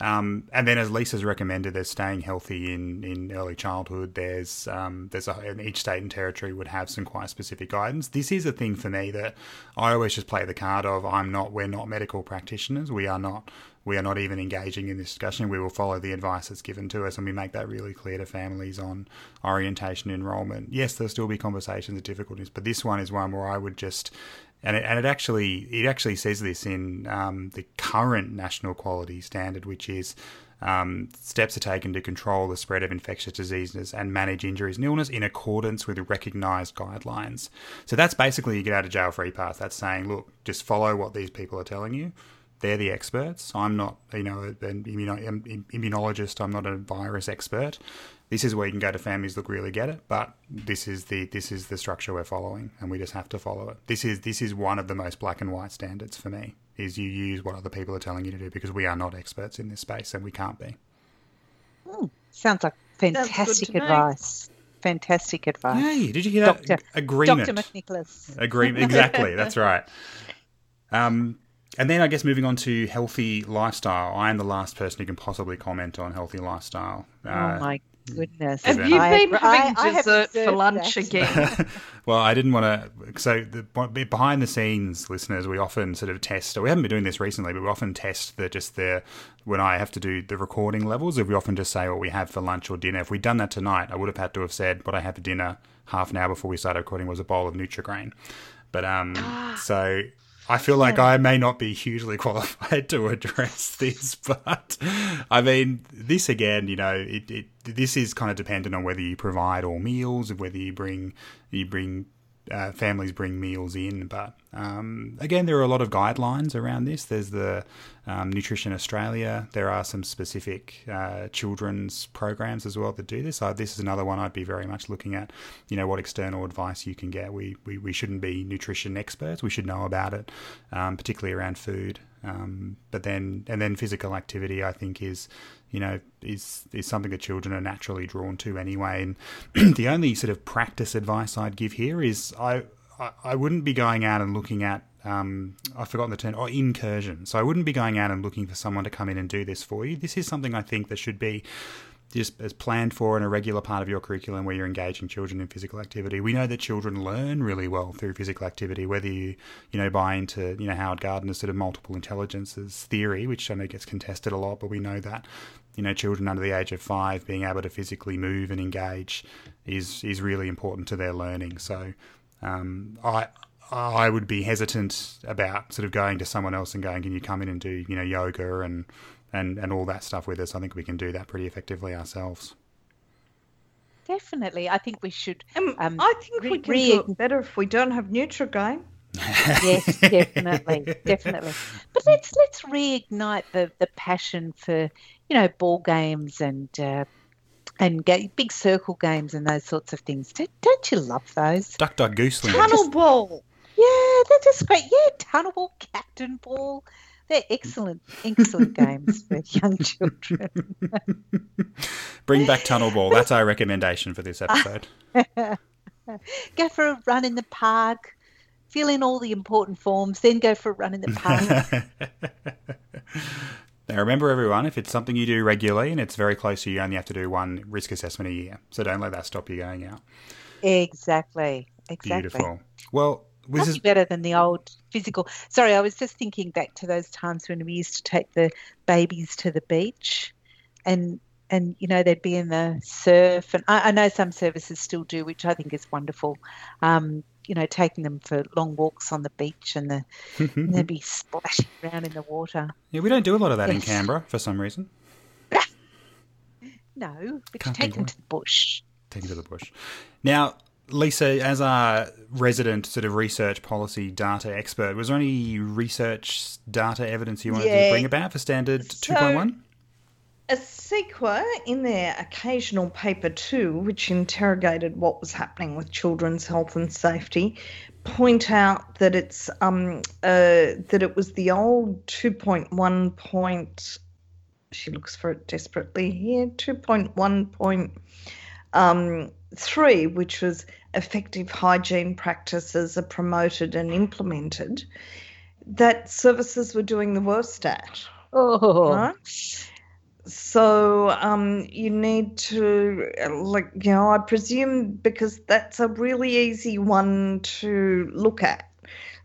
S1: Um, and then, as Lisa's recommended, there's staying healthy in, in early childhood. There's um, there's a, and each state and territory would have some quite specific guidance. This is a thing for me that I always just play the card of I'm not. We're not medical practitioners. We are not. We are not even engaging in this discussion. We will follow the advice that's given to us, and we make that really clear to families on orientation enrollment. Yes, there'll still be conversations and difficulties, but this one is one where I would just and it, and it actually it actually says this in um, the current national quality standard, which is um, steps are taken to control the spread of infectious diseases and manage injuries and illness in accordance with recognised guidelines. So that's basically you get out of jail free pass. That's saying, look, just follow what these people are telling you. They're the experts. I'm not, you know, an immunologist. I'm not a virus expert. This is where you can go to families that really get it, but this is the this is the structure we're following, and we just have to follow it. This is this is one of the most black and white standards for me. Is you use what other people are telling you to do because we are not experts in this space, and we can't be.
S3: Mm, sounds like fantastic advice. Fantastic advice.
S1: Hey, did you hear that? Doctor, Agreement.
S3: Dr. McNicholas.
S1: Agreement. Exactly. that's [laughs] right. Um, and then I guess moving on to healthy lifestyle. I am the last person who can possibly comment on healthy lifestyle.
S3: Uh, oh my goodness.
S2: Have you been having I, dessert I for lunch that. again? [laughs]
S1: well, I didn't want to. So, the, behind the scenes, listeners, we often sort of test. We haven't been doing this recently, but we often test the just the when I have to do the recording levels. If we often just say what we have for lunch or dinner. If we'd done that tonight, I would have had to have said what I had for dinner half an hour before we started recording was a bowl of Nutrigrain. But um, so I feel like I may not be hugely [laughs] qualified to address this, [laughs] but I mean, this again, you know, it, it this is kind of dependent on whether you provide all meals, or whether you bring you bring uh, families bring meals in. But um, again, there are a lot of guidelines around this. There's the um, Nutrition Australia. There are some specific uh, children's programs as well that do this. Uh, this is another one I'd be very much looking at. You know what external advice you can get. We we, we shouldn't be nutrition experts. We should know about it, um, particularly around food. Um, but then and then physical activity, I think, is you know, is is something that children are naturally drawn to anyway. And [clears throat] the only sort of practice advice I'd give here is I I, I wouldn't be going out and looking at um, I've forgotten the term, or incursion. So I wouldn't be going out and looking for someone to come in and do this for you. This is something I think that should be just as planned for in a regular part of your curriculum where you're engaging children in physical activity. We know that children learn really well through physical activity, whether you, you know, buy into, you know, Howard Gardner's sort of multiple intelligences theory, which I know gets contested a lot, but we know that, you know, children under the age of five being able to physically move and engage is is really important to their learning. So um, I I would be hesitant about sort of going to someone else and going, can you come in and do, you know, yoga and and and all that stuff with us. I think we can do that pretty effectively ourselves.
S3: Definitely, I think we should.
S2: Um, um, I think re- we can re- do it better if we don't have Nutrigrain. [laughs]
S3: yes, definitely, definitely. But let's let's reignite the the passion for you know ball games and. Uh, and get big circle games and those sorts of things. Don't, don't you love those?
S1: Duck, duck, goose.
S2: Tunnel ball.
S3: Yeah, they're just great. Yeah, tunnel ball, captain ball. They're excellent, excellent games for [laughs] young children.
S1: Bring back Tunnel Ball. That's our recommendation for this episode. [laughs]
S3: go for a run in the park, fill in all the important forms, then go for a run in the park. [laughs]
S1: Now, remember, everyone, if it's something you do regularly and it's very close to you, you only have to do one risk assessment a year. So don't let that stop you going out.
S3: Exactly. Exactly.
S1: Beautiful. Well,
S3: this is better than the old physical. Sorry, I was just thinking back to those times when we used to take the babies to the beach, and and you know they'd be in the surf, and I, I know some services still do, which I think is wonderful. Um, you know, taking them for long walks on the beach, and, the, and they'd [laughs] be splashing around in the water.
S1: Yeah, we don't do a lot of that yes. in Canberra for some reason. [laughs]
S3: no, but Can't take them to the bush.
S1: Take them to the bush. Now, Lisa, as our resident sort of research policy data expert, was there any research data evidence you wanted yeah. to bring about for Standard so, 2.1?
S2: ACECQA, in their occasional paper too, which interrogated what was happening with children's health and safety, point out that it's um, uh, that it was the old 2.1 point. She looks for it desperately here. 2.1 point um, three, which was effective hygiene practices are promoted and implemented, that services were doing the worst at.
S3: Oh.
S2: Right? So um, you need to, like, you know, I presume because that's a really easy one to look at.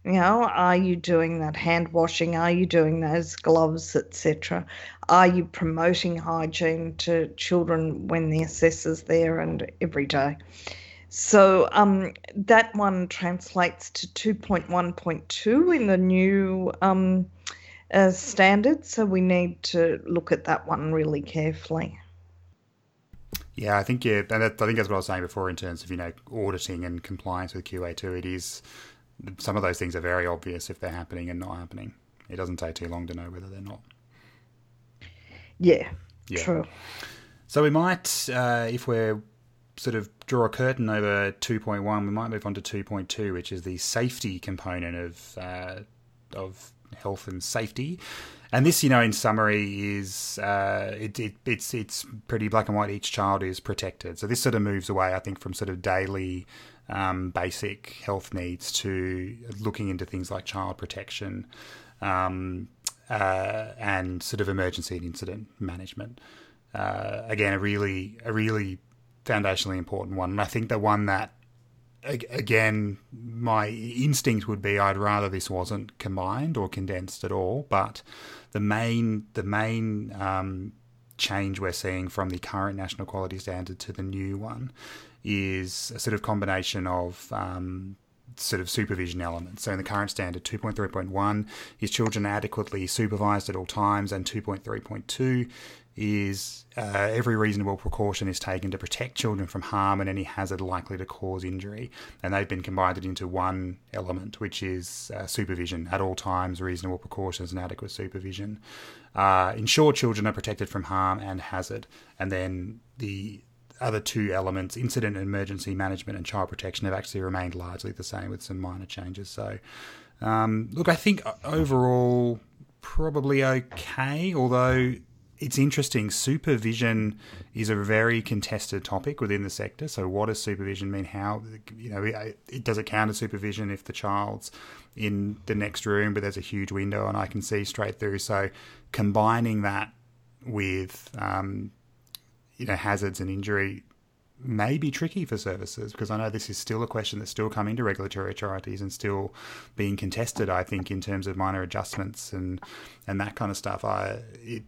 S2: You know, are you doing that hand washing? Are you doing those gloves, etc.? Are you promoting hygiene to children when the assessor's there and every day? So um, that one translates to 2.1.2 in the new um, uh, standard. So we need to look at that one really carefully.
S1: Yeah, I think yeah, and I think that's what I was saying before in terms of you know auditing and compliance with QA two. It is some of those things are very obvious if they're happening and not happening. it doesn't take too long to know whether they're not.
S2: Yeah,
S1: Yeah.
S2: true.
S1: So we might, uh, if we're sort of draw a curtain over 2.1, we might move on to 2.2, which is the safety component of uh, of health and safety. And this, you know, in summary, is uh, it, it, it's it's pretty black and white. Each child is protected. So this sort of moves away, I think, from sort of daily um, basic health needs to looking into things like child protection um, uh, and sort of emergency and incident management. Uh, again, a really a really foundationally important one, and I think the one that again my instinct would be I'd rather this wasn't combined or condensed at all, but the main the main um, change we're seeing from the current national quality standard to the new one is a sort of combination of um, sort of supervision elements. So in the current standard, 2.3.1 is children adequately supervised at all times, and 2.3.2 is uh, every reasonable precaution is taken to protect children from harm and any hazard likely to cause injury. And they've been combined into one element, which is uh, supervision at all times, reasonable precautions, and adequate supervision. Uh, ensure children are protected from harm and hazard. And then the other two elements, incident and emergency management and child protection, have actually remained largely the same with some minor changes. So, um, look, I think overall probably okay, although it's interesting. Supervision is a very contested topic within the sector. So, what does supervision mean? How you know it does it count as supervision if the child's in the next room, but there's a huge window and I can see straight through. So, combining that with um, you know hazards and injury may be tricky for services because I know this is still a question that's still coming to regulatory authorities and still being contested. I think in terms of minor adjustments and and that kind of stuff. I it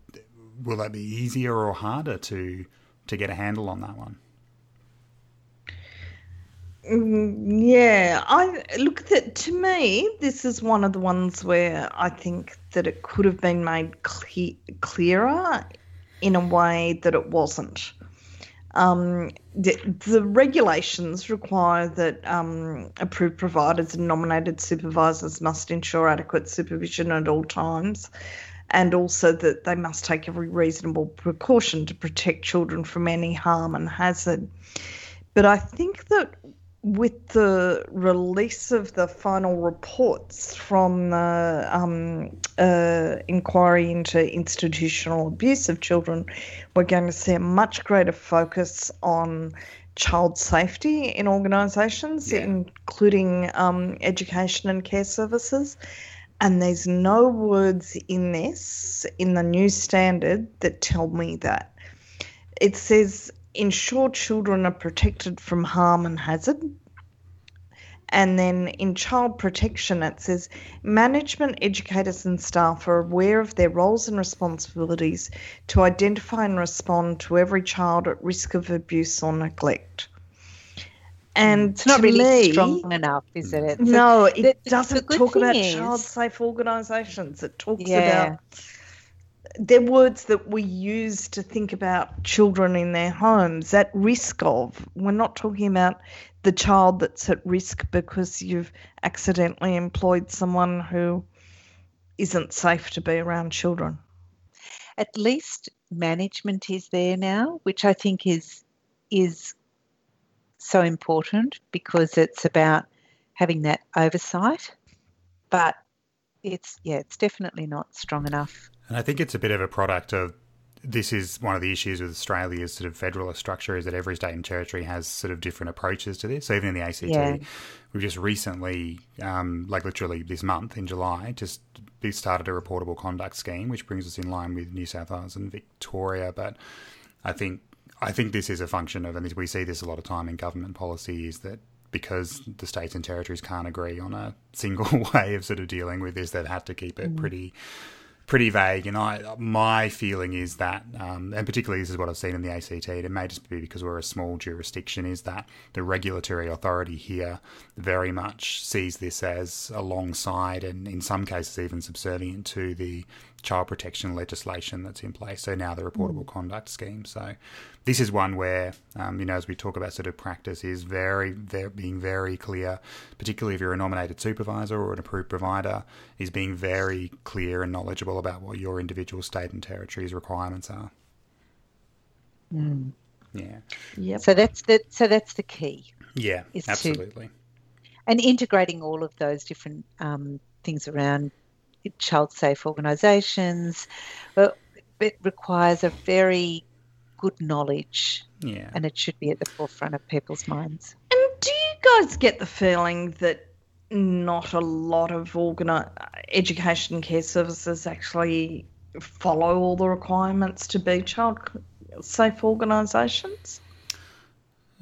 S1: will that be easier or harder to to get a handle on that one?
S2: Mm, Yeah, I look at it. To me, this is one of the ones where I think that it could have been made cle- clearer in a way that it wasn't. Um, the, the regulations require that um, approved providers and nominated supervisors must ensure adequate supervision at all times, and also that they must take every reasonable precaution to protect children from any harm and hazard. But I think that with the release of the final reports from the um, uh, inquiry into institutional abuse of children, we're going to see a much greater focus on child safety in organisations,
S1: Yeah.
S2: including um, education and care services. And there's no words in this, in the new standard, that tell me that. It says ensure children are protected from harm and hazard. And then in child protection, it says management, educators, and staff are aware of their roles and responsibilities to identify and respond to every child at risk of abuse or neglect. And mm.
S3: It's not really
S2: me,
S3: strong enough, is it?
S2: No, it
S3: the
S2: doesn't talk about
S3: is-
S2: child safe organisations. It talks
S3: Yeah.
S2: about they're words that we use to think about children in their homes at risk of. We're not talking about the child that's at risk because you've accidentally employed someone who isn't safe to be around children.
S3: at least management is there now, which I think is is so important because it's about having that oversight. But it's yeah, it's definitely not strong enough.
S1: And I think it's a bit of a product of this is one of the issues with Australia's sort of federalist structure is that every state and territory has sort of different approaches to this. So even in the ACT,
S3: Yeah.
S1: we've just recently, um, like literally this month in July, just started a reportable conduct scheme, which brings us in line with New South Wales and Victoria. But I think I think this is a function of, and we see this a lot of time in government policy, is that because the states and territories can't agree on a [laughs] single [laughs] way of sort of dealing with this, they've had to keep it pretty pretty vague. And I, my feeling is that, um, and particularly this is what I've seen in the ACT. It may just be because we're a small jurisdiction. Is that the regulatory authority here very much sees this as alongside, and in some cases even subservient to the child protection legislation that's in place. So now the reportable mm. conduct scheme. So this is one where, um, you know, as we talk about sort of practice, is very, very being very clear, particularly if you're a nominated supervisor or an approved provider, is being very clear and knowledgeable about what your individual state and territory's requirements are.
S3: Mm.
S1: Yeah.
S3: Yep. So that's the so that's the key.
S1: Yeah, absolutely.
S3: To, and integrating all of those different um, things around child safe organisations, But it requires a very good knowledge.
S1: Yeah.
S3: And it should be at the forefront of people's minds.
S2: And do you guys get the feeling that not a lot of organi- education care services actually follow all the requirements to be child safe organisations?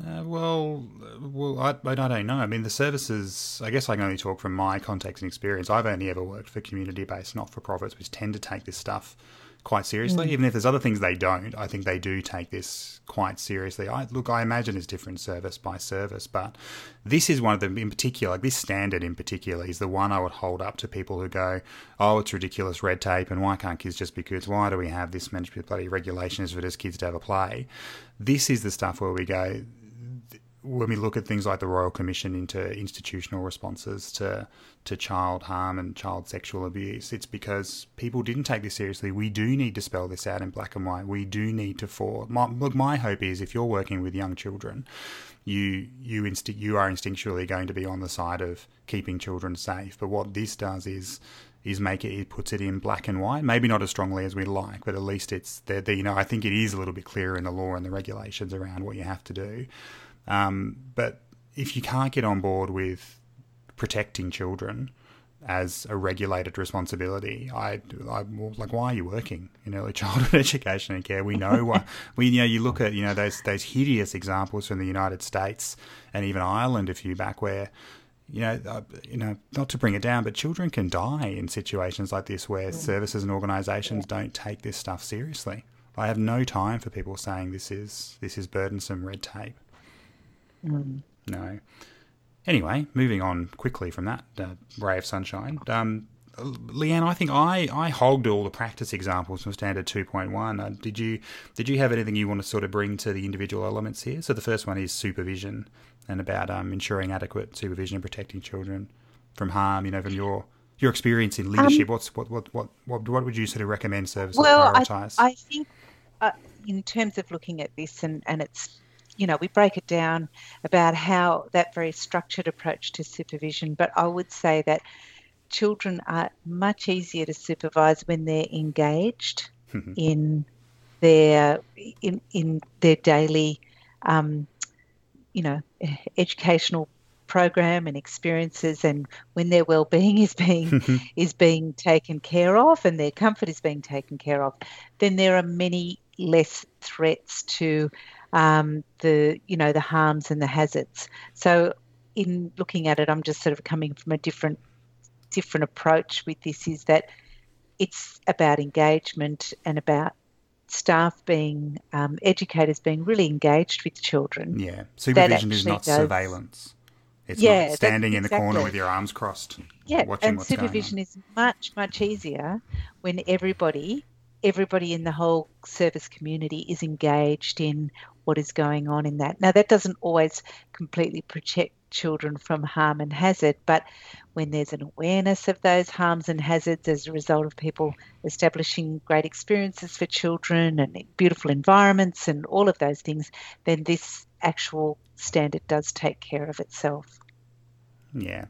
S1: Uh, well, well, I, I don't know. I mean, the services. I guess I can only talk from my context and experience. I've only ever worked for community-based not-for-profits, which tend to take this stuff quite seriously. Mm. Even if there's other things they don't, I think they do take this quite seriously. I look, I imagine it's different service by service, but this is one of them in particular. Like this standard in particular is the one I would hold up to people who go, "Oh, it's ridiculous red tape, and why can't kids just be kids? Why do we have this many bloody regulations for just kids to have a play?" This is the stuff where we go when we look at things like the Royal Commission into institutional responses to to child harm and child sexual abuse, it's because people didn't take this seriously. We do need to spell this out in black and white. We do need to for my, look. My hope is if you're working with young children, you you insti- you are instinctually going to be on the side of keeping children safe. But what this does is is make it it puts it in black and white. Maybe not as strongly as we like, but at least it's there. You know, I think it is a little bit clearer in the law and the regulations around what you have to do. Um, but if you can't get on board with protecting children as a regulated responsibility, I, I like why are you working in early [laughs] childhood education and care? We know why. [laughs] we you know you look at you know those those hideous examples from the United States and even Ireland a few back where you know, uh, you know, not to bring it down, but children can die in situations like this where mm. services and organisations don't take this stuff seriously. I have no time for people saying this is this is burdensome red tape.
S3: Mm.
S1: No. Anyway, moving on quickly from that uh, ray of sunshine. Um, Leanne, I think I, I hogged all the practice examples from Standard 2.1. Uh, did you did you have anything you want to sort of bring to the individual elements here? So the first one is supervision and about um, ensuring adequate supervision and protecting children from harm. You know, from your your experience in leadership, um, what's what, what what what what would you sort of recommend services
S3: well,
S1: prioritise?
S3: I, I think uh, in terms of looking at this and, and its you know, we break it down about how that very structured approach to supervision. But I would say that children are much easier to supervise when they're engaged mm-hmm. in their in in their daily, um, you know, educational program and experiences and when their well-being is being mm-hmm. is being taken care of and their comfort is being taken care of then there are many less threats to um, the you know the harms and the hazards. So in looking at it, I'm just sort of coming from a different different approach with this. Is that it's about engagement and about staff being um, educators being really engaged with children.
S1: Yeah, supervision is not does, surveillance. It's yeah, not standing in the corner with your arms crossed.
S3: Yeah, and supervision is much much easier when everybody everybody in the whole service community is engaged in what is going on in that. Now, that doesn't always completely protect children from harm and hazard, but when there's an awareness of those harms and hazards as a result of people establishing great experiences for children and beautiful environments and all of those things, then this actual standard does take care of itself.
S1: Yeah.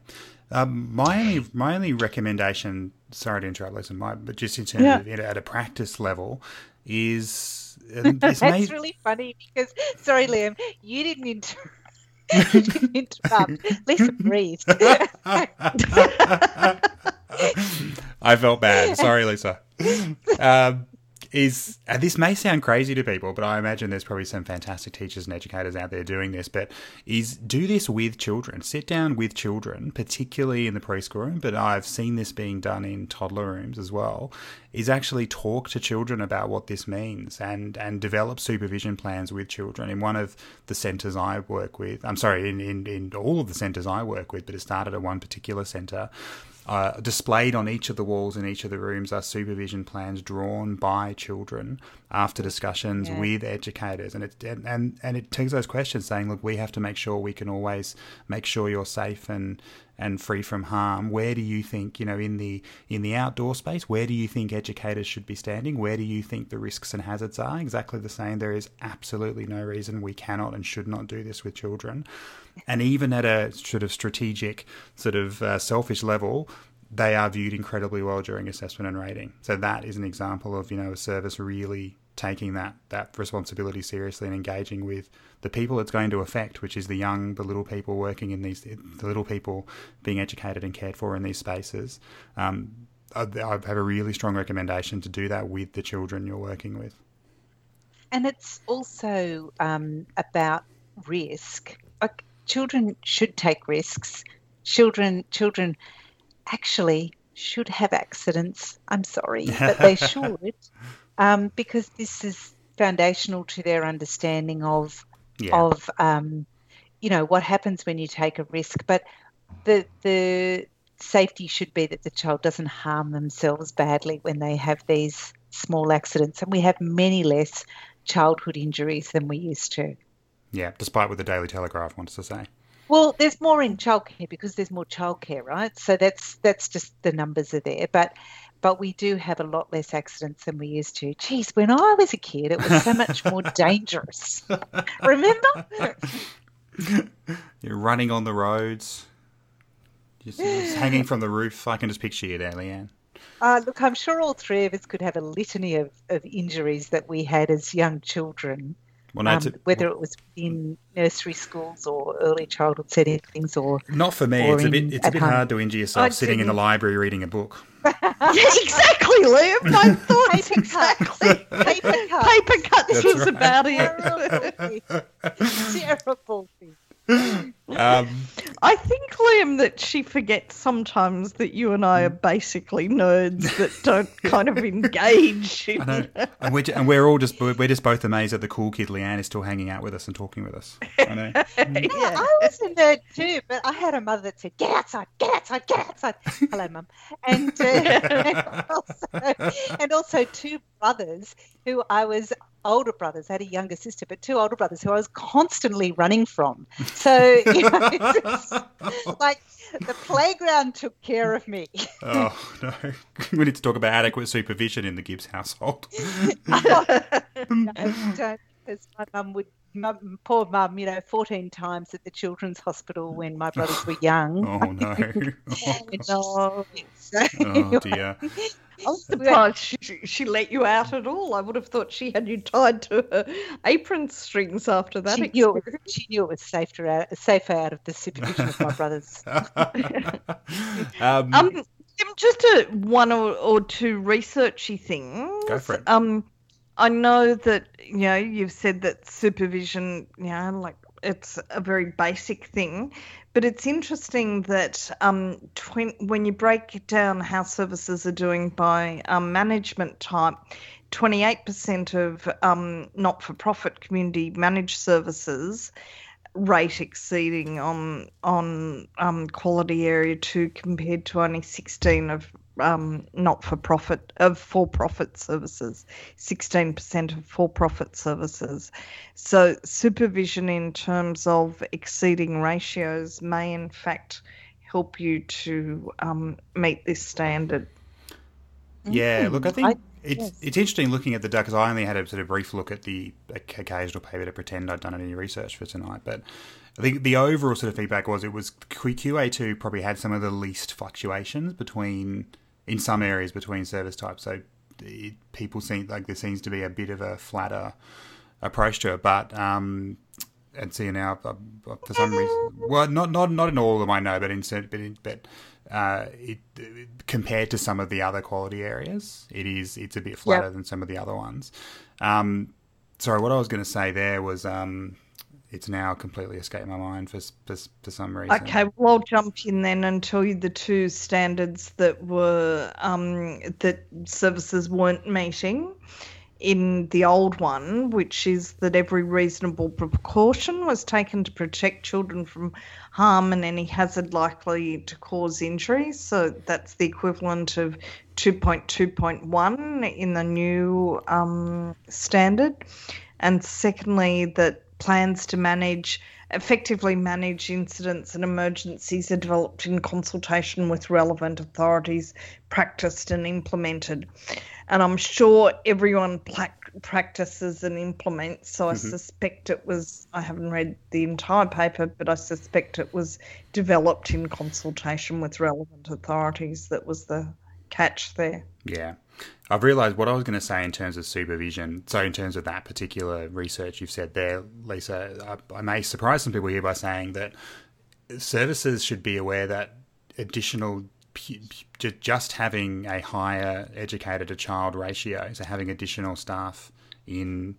S1: Um, my only my only recommendation, sorry to interrupt, Lisa, my, but just in terms yeah. of at a practice level, is [laughs]
S3: That's may... really funny because sorry, Liam, you didn't inter- [laughs] [laughs] didn't interrupt. Lisa breathed.
S1: I felt bad. Sorry, Lisa. Um, is uh, this may sound crazy to people, but I imagine there's probably some fantastic teachers and educators out there doing this. But is do this with children. Sit down with children, particularly in the preschool room, but I've seen this being done in toddler rooms as well. Is actually talk to children about what this means and and develop supervision plans with children. In one of the centres I work with, I'm sorry, in, in, in all of the centres I work with, but it started at one particular centre uh, displayed on each of the walls in each of the rooms are supervision plans drawn by children after discussions
S3: Yeah.
S1: with educators, and it and, and and it takes those questions, saying, look, we have to make sure we can always make sure you're safe and and free from harm. Where do you think, you know, in the in the outdoor space, where do you think educators should be standing? Where do you think the risks and hazards are? Exactly the same. There is absolutely no reason we cannot and should not do this with children. And even at a sort of strategic, sort of uh, selfish level, they are viewed incredibly well during assessment and rating. So that is an example of you know a service really taking that that responsibility seriously and engaging with the people it's going to affect, which is the young, the little people working in these, the little people being educated and cared for in these spaces. Um, I, I have a really strong recommendation to do that with the children you're working with.
S3: And it's also um, about risk. Like children should take risks. Children, children actually should have accidents. I'm sorry, but they [laughs] should, um, because this is foundational to their understanding of
S1: Yeah.
S3: of um, you know what happens when you take a risk. But the the safety should be that the child doesn't harm themselves badly when they have these small accidents, and we have many less childhood injuries than we used to.
S1: Yeah, despite what the Daily Telegraph wants to say.
S3: Well, there's more in childcare because there's more childcare, right? So that's that's just the numbers are there, but but we do have a lot less accidents than we used to. Geez, when I was a kid, it was so much more [laughs] dangerous. Remember? [laughs]
S1: You're running on the roads, just, just hanging from the roof. I can just picture you there, Leanne.
S3: Uh, look, I'm sure all three of us could have a litany of, of injuries that we had as young children,
S1: Well,
S3: um, whether it was in nursery schools or early childhood settings or
S1: not for me. It's a bit. It's a bit
S3: home.
S1: hard to injure yourself
S2: I
S1: sitting in the library reading a book.
S2: Yeah, [laughs] exactly, Liam. My thoughts
S3: Paper cuts.
S2: exactly.
S3: paper cuts.
S2: Paper cuts
S1: That's
S2: was
S1: right.
S2: about it.
S3: Terrible thing.
S1: Um,
S2: I think, Liam, that she forgets sometimes that you and I are
S1: Mm.
S2: basically nerds that don't kind of engage. In, [laughs]
S1: I know, and we're, and we're all just we're just both amazed that the cool kid Leanne is still hanging out with us and talking with us. I know. [laughs]
S3: No,
S2: Yeah.
S3: I was a nerd too, but I had a mother that said, "Get outside, get outside, get outside." Hello, mum, and, uh, [laughs] and, also, and also two brothers who I was older brothers. I had a younger sister, but two older brothers who I was constantly running from. So [laughs] you know, just like the playground took care of me.
S1: Oh no, [laughs] we need to talk about adequate supervision in the Gibbs household.
S3: No, because my mum would, mum, poor mum, you know, 14 times at the children's hospital when my brothers were young. [laughs]
S1: Oh [laughs] no.
S3: No.
S1: Oh dear. [laughs]
S2: I was surprised she, she let you out at all. I would have thought she had you tied to her apron strings after that.
S3: she, knew it, was- she knew it was safer out, safer out of the supervision of my brothers.
S1: um,
S2: Um, just a one or, or two researchy things.
S1: Go for it.
S2: Um, I know that you know you've said that supervision, you know, like it's a very basic thing, but it's interesting that um, twen- when you break down how services are doing by um, management type. 28% of um, not for profit community managed services rate exceeding on on um, quality area two compared to only 16 of um, not for profit of for profit services 16% of for profit services. So supervision in terms of exceeding ratios may in fact help you to um, meet this standard.
S1: Yeah, look, I think
S3: I-
S1: it's
S3: yes.
S1: it's interesting looking at the data because I only had a sort of brief look at the occasional paper to pretend I'd done any research for tonight, but I think the overall sort of feedback was it was QA two probably had some of the least fluctuations between in some areas between service types. So it, people seem like there seems to be a bit of a flatter approach to it, but um, and see now uh, for some reason, well, not not not in all of them I know, but in but in, but uh, it, compared to some of the other quality areas, it is it's a bit flatter than some of the other ones. Um, sorry, what I was going to say there was um, it's now completely escaped my mind for for, for some reason.
S2: Okay, well, I'll jump in then and tell you the two standards that were um, that services weren't meeting in the old one, which is that every reasonable precaution was taken to protect children from harm and any hazard likely to cause injury. So that's the equivalent of 2.2.1 in the new um, standard. And secondly, that plans to manage effectively manage incidents and emergencies are developed in consultation with relevant authorities, practiced and implemented. And I'm sure everyone practices and implements, so I mm-hmm. suspect it was, I haven't read the entire paper, but I suspect it was developed in consultation with relevant authorities. That was the catch there.
S1: Yeah. I've realised what I was going to say in terms of supervision. So, in terms of that particular research you've said there, Lisa, I, I may surprise some people here by saying that services should be aware that additional just having a higher educated to child ratio, so having additional staff in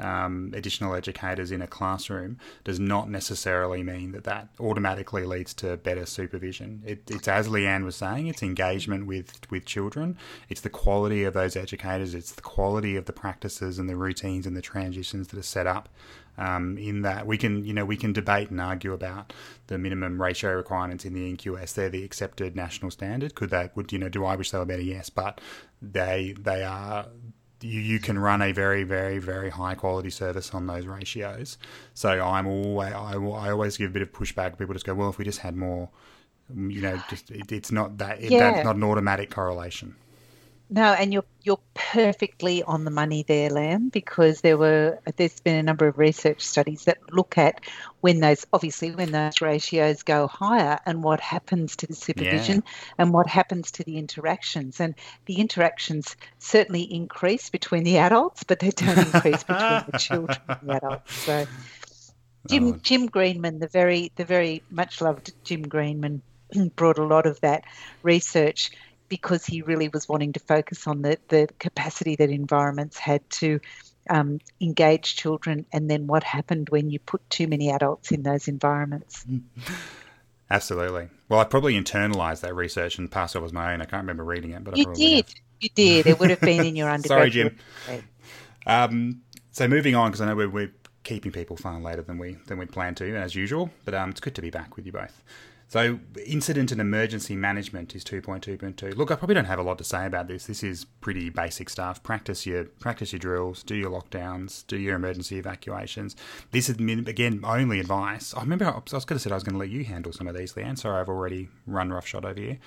S1: um, additional educators in a classroom does not necessarily mean that that automatically leads to better supervision. It, it's as Leanne was saying, it's engagement with with children. It's the quality of those educators. It's the quality of the practices and the routines and the transitions that are set up. Um, in that we can, you know, we can debate and argue about the minimum ratio requirements in the NQS. They're the accepted national standard. Could that, would you know, do I wish they were better? Yes, but they they are you, you can run a very, very, very high quality service on those ratios. So I'm always, I, I always give a bit of pushback. People just go, well, if we just had more, you know, just it, it's not that, it, yeah. that's not an automatic correlation.
S3: No, and you're you're perfectly on the money there, Liam, because there were there's been a number of research studies that look at when those obviously when those ratios go higher and what happens to the supervision yeah. and what happens to the interactions. And the interactions certainly increase between the adults, but they don't increase between the children and the adults. So Jim oh. Jim Greenman, the very the very much loved Jim Greenman [clears throat] brought a lot of that research because he really was wanting to focus on the, the capacity that environments had to um, engage children and then what happened when you put too many adults in those environments.
S1: Absolutely. Well, I probably internalized that research and passed it as my own. I can't remember reading it, but
S3: you did. Have. You did. It would have been in your [laughs] undergraduate.
S1: Sorry, Jim. Um, so moving on, because I know we're, we're, keeping people far later than we than we planned to, as usual. But um, it's good to be back with you both. So, incident and emergency management is 2.2.2. Look, I probably don't have a lot to say about this. This is pretty basic stuff. Practice your practice your drills, do your lockdowns, do your emergency evacuations. This is again only advice. I remember I was going to say I was going to let you handle some of these, Leanne. Sorry, I've already run roughshod over you.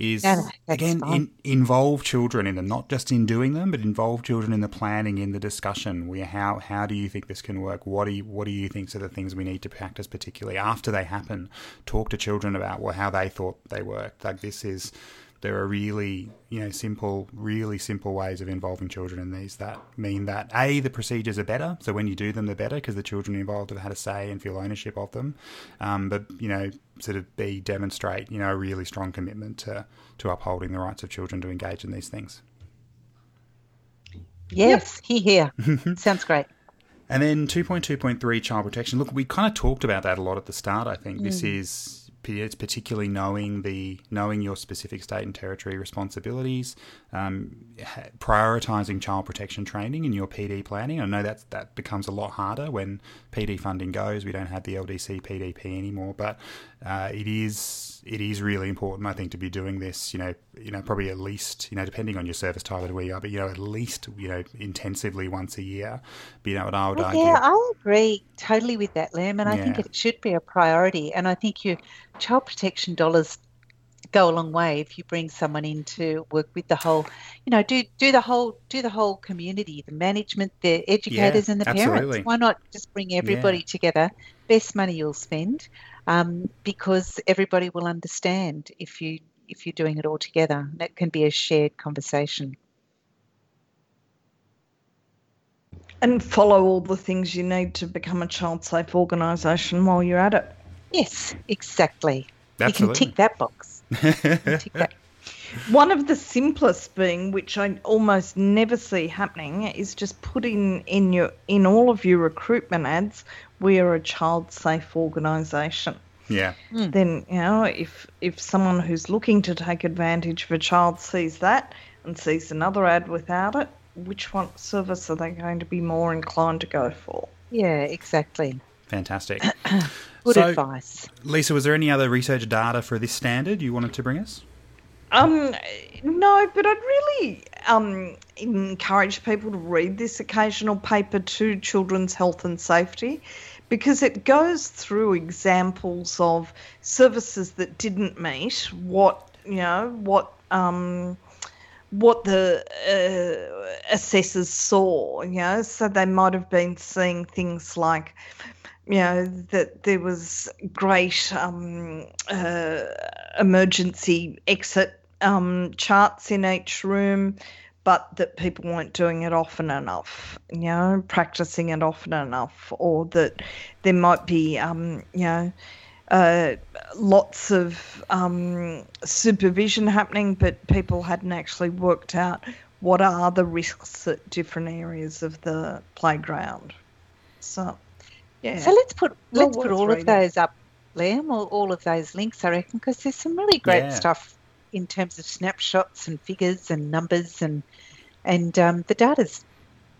S1: Is yeah, again in, involve children in them, not just in doing them, but involve children in the planning, in the discussion. Where how how do you think this can work? What do you what do you think are the things we need to practice, particularly after they happen? Talk to children about well, how they thought they worked. Like this is, there are really you know simple, really simple ways of involving children in these that mean that a the procedures are better. So when you do them, they're better because the children involved have had a say and feel ownership of them. Um, but you know, sort of b demonstrate you know a really strong commitment to to upholding the rights of children to engage in these things.
S3: Yes, he here. [laughs] Sounds great.
S1: And then 2.2.3 child protection. Look, we kind of talked about that a lot at the start, I think. Mm. This is it's particularly knowing the knowing your specific state and territory responsibilities, um, prioritizing child protection training in your PD planning. I know that that becomes a lot harder when PD funding goes. We don't have the LDC PDP anymore, but uh, it is it is really important, I think, to be doing this. You know, you know, probably at least you know, depending on your service type and where you are, but you know, at least you know, intensively once a year. But, you know, what I would well, argue.
S3: Yeah, I agree totally with that, Liam, and I think it should be a priority. And I think your child protection dollars go a long way if you bring someone in to work with the whole you know do do the whole do the whole community the management the educators yeah, and the absolutely. parents why not just bring everybody yeah. together best money you'll spend um, because everybody will understand if you if you're doing it all together. That can be a shared conversation.
S2: And follow all the things you need to become a child safe organisation while you're at it.
S3: Yes exactly. Absolutely. you can tick that box
S2: One of the simplest being, which I almost never see happening, is just putting in your in all of your recruitment ads, we are a child safe organisation.
S1: Yeah.
S2: Mm. Then you know if if someone who's looking to take advantage of a child sees that and sees another ad without it, which one service are they going to be more inclined to go for?
S3: Yeah, exactly.
S1: Fantastic. [coughs]
S3: Good
S1: So-
S3: advice.
S1: Lisa, was there any other research data for this standard you wanted to bring us?
S2: Um, no, but I'd really um, encourage people to read this occasional paper to Children's Health and Safety because it goes through examples of services that didn't meet what, you know, what. Um, what the uh, assessors saw, you know, so they might have been seeing things like, you know, that there was great um, uh, emergency exit um, charts in each room, but that people weren't doing it often enough, you know, practicing it often enough, or that there might be, um, you know, uh, lots of um, supervision happening, but people hadn't actually worked out what are the risks at different areas of the playground. So, yeah.
S3: So let's put
S2: Well
S3: let's put all of those up, Liam, all, all of those links, I reckon, because there's some really great
S1: Yeah.
S3: stuff in terms of snapshots and figures and numbers and and um, the data's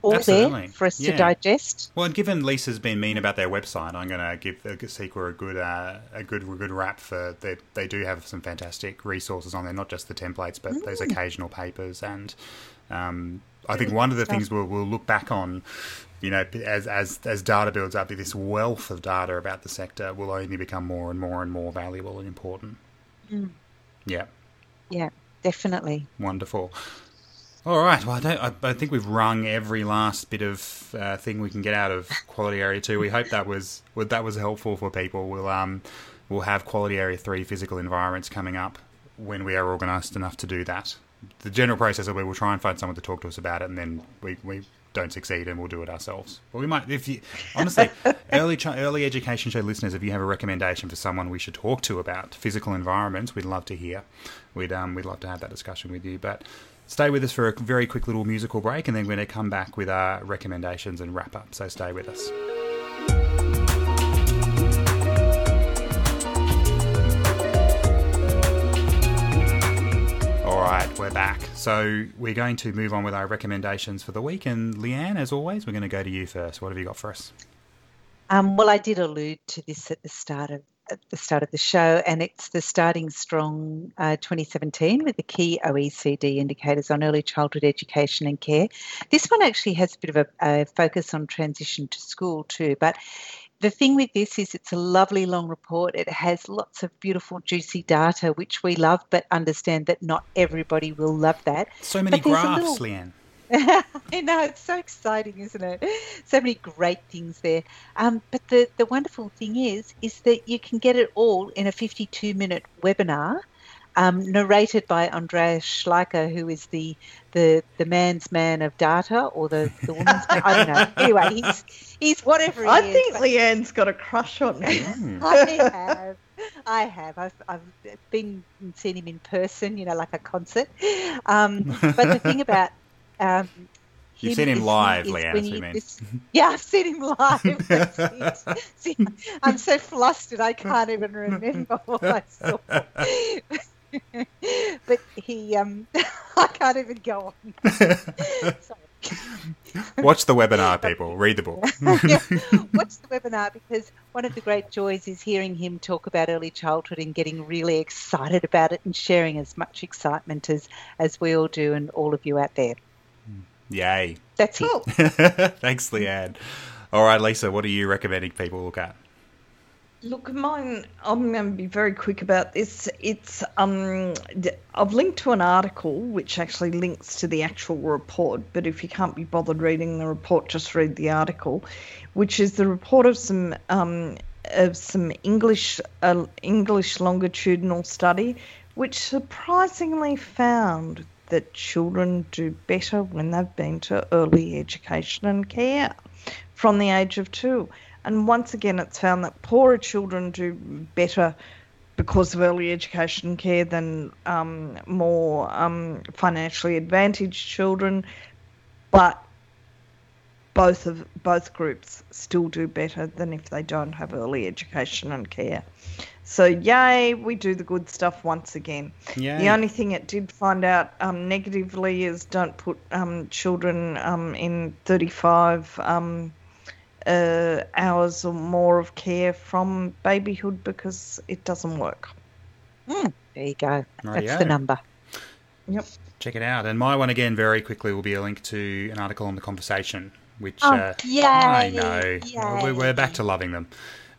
S3: all
S1: Absolutely.
S3: there for us
S1: Yeah.
S3: to digest.
S1: Well, and given Lisa's been mean about their website, I'm going to give the ACECQA a good uh, a good a good rap for they they do have some fantastic resources on there, not just the templates, but those occasional papers. And um, I think one of the things we'll, we'll look back on, you know, as as as data builds up, this wealth of data about the sector will only become more and more and more valuable and important. Yeah.
S3: Yeah, definitely.
S1: Wonderful. All right. Well, I, don't, I, I think we've rung every last bit of uh, thing we can get out of Quality Area Two. We hope that was well, that was helpful for people. We'll um we'll have Quality Area Three physical environments coming up when we are organised enough to do that. The general process will be we'll try and find someone to talk to us about it, and then we, we don't succeed, and we'll do it ourselves. But we might, if you honestly, [laughs] early early education show listeners, if you have a recommendation for someone we should talk to about physical environments, we'd love to hear. We'd um we'd love to have that discussion with you, but. Stay with us for a very quick little musical break, and then we're going to come back with our recommendations and wrap up. So stay with us. We're back. So we're going to move on with our recommendations for the week. And Leanne, as always, we're going to go to you first. What have you got for us?
S3: Um, well, I did allude to this at the start of at the start of the show, and it's the Starting Strong uh, 2017 with the key OECD indicators on early childhood education and care. This one actually has a bit of a, a focus on transition to school too, but. The thing with this is it's a lovely long report. It has lots of beautiful, juicy data, which we love, but understand that not everybody will love that.
S1: So many
S3: But there's a
S1: graphs,
S3: little-
S1: Leanne. [laughs]
S3: I know it's so exciting, isn't it? So many great things there. Um, but the the wonderful thing is, is that you can get it all in a 52 minute webinar, um, narrated by Andreas Schleicher, who is the the the man's man of data or the the woman's man. I don't know. [laughs] Anyway, he's he's whatever he
S2: I
S3: is.
S2: think
S3: but-
S2: Leanne's got a crush on him. [laughs]
S3: I have. I have. I've, I've been seen him in person, you know, like a concert. Um, but the thing about um,
S1: You've seen him
S3: is
S1: live,
S3: is
S1: Leanne, that's you mean.
S3: this- yeah, I've seen him live. [laughs] See, I'm so flustered, I can't even remember what I saw. But he, um, [laughs] I can't even go on. [laughs]
S1: Watch the webinar, people. Read the book. [laughs]
S3: yeah. Watch the webinar because one of the great joys is hearing him talk about early childhood and getting really excited about it and sharing as much excitement as, as we all do and all of you out there.
S1: Yay.
S3: That's it.
S2: Cool.
S1: Thanks, Leanne. All right, Lisa, what are you recommending people look at?
S2: Look, mine. I'm going to be very quick about this. It's um, I've linked to an article which actually links to the actual report. But if you can't be bothered reading the report, just read the article, which is the report of some um, of some English uh, English longitudinal study, which surprisingly found that children do better when they've been to early education and care from the age of two. And once again, it's found that poorer children do better because of early education care than um, more um, financially advantaged children. But both of both groups still do better than if they don't have early education and care. So yay, we do the good stuff once again.
S1: Yay.
S2: The only thing it did find out um, negatively is don't put um, children um, in 35 um, uh, hours or more of care from babyhood because it doesn't work.
S3: Mm, there you go. That's the number.
S2: Yep.
S1: Check it out. And my one again, very quickly, will be a link to an article on the conversation, which
S3: Oh,
S1: uh,
S3: yay,
S1: I know
S3: yay.
S1: we're, we're back to loving them.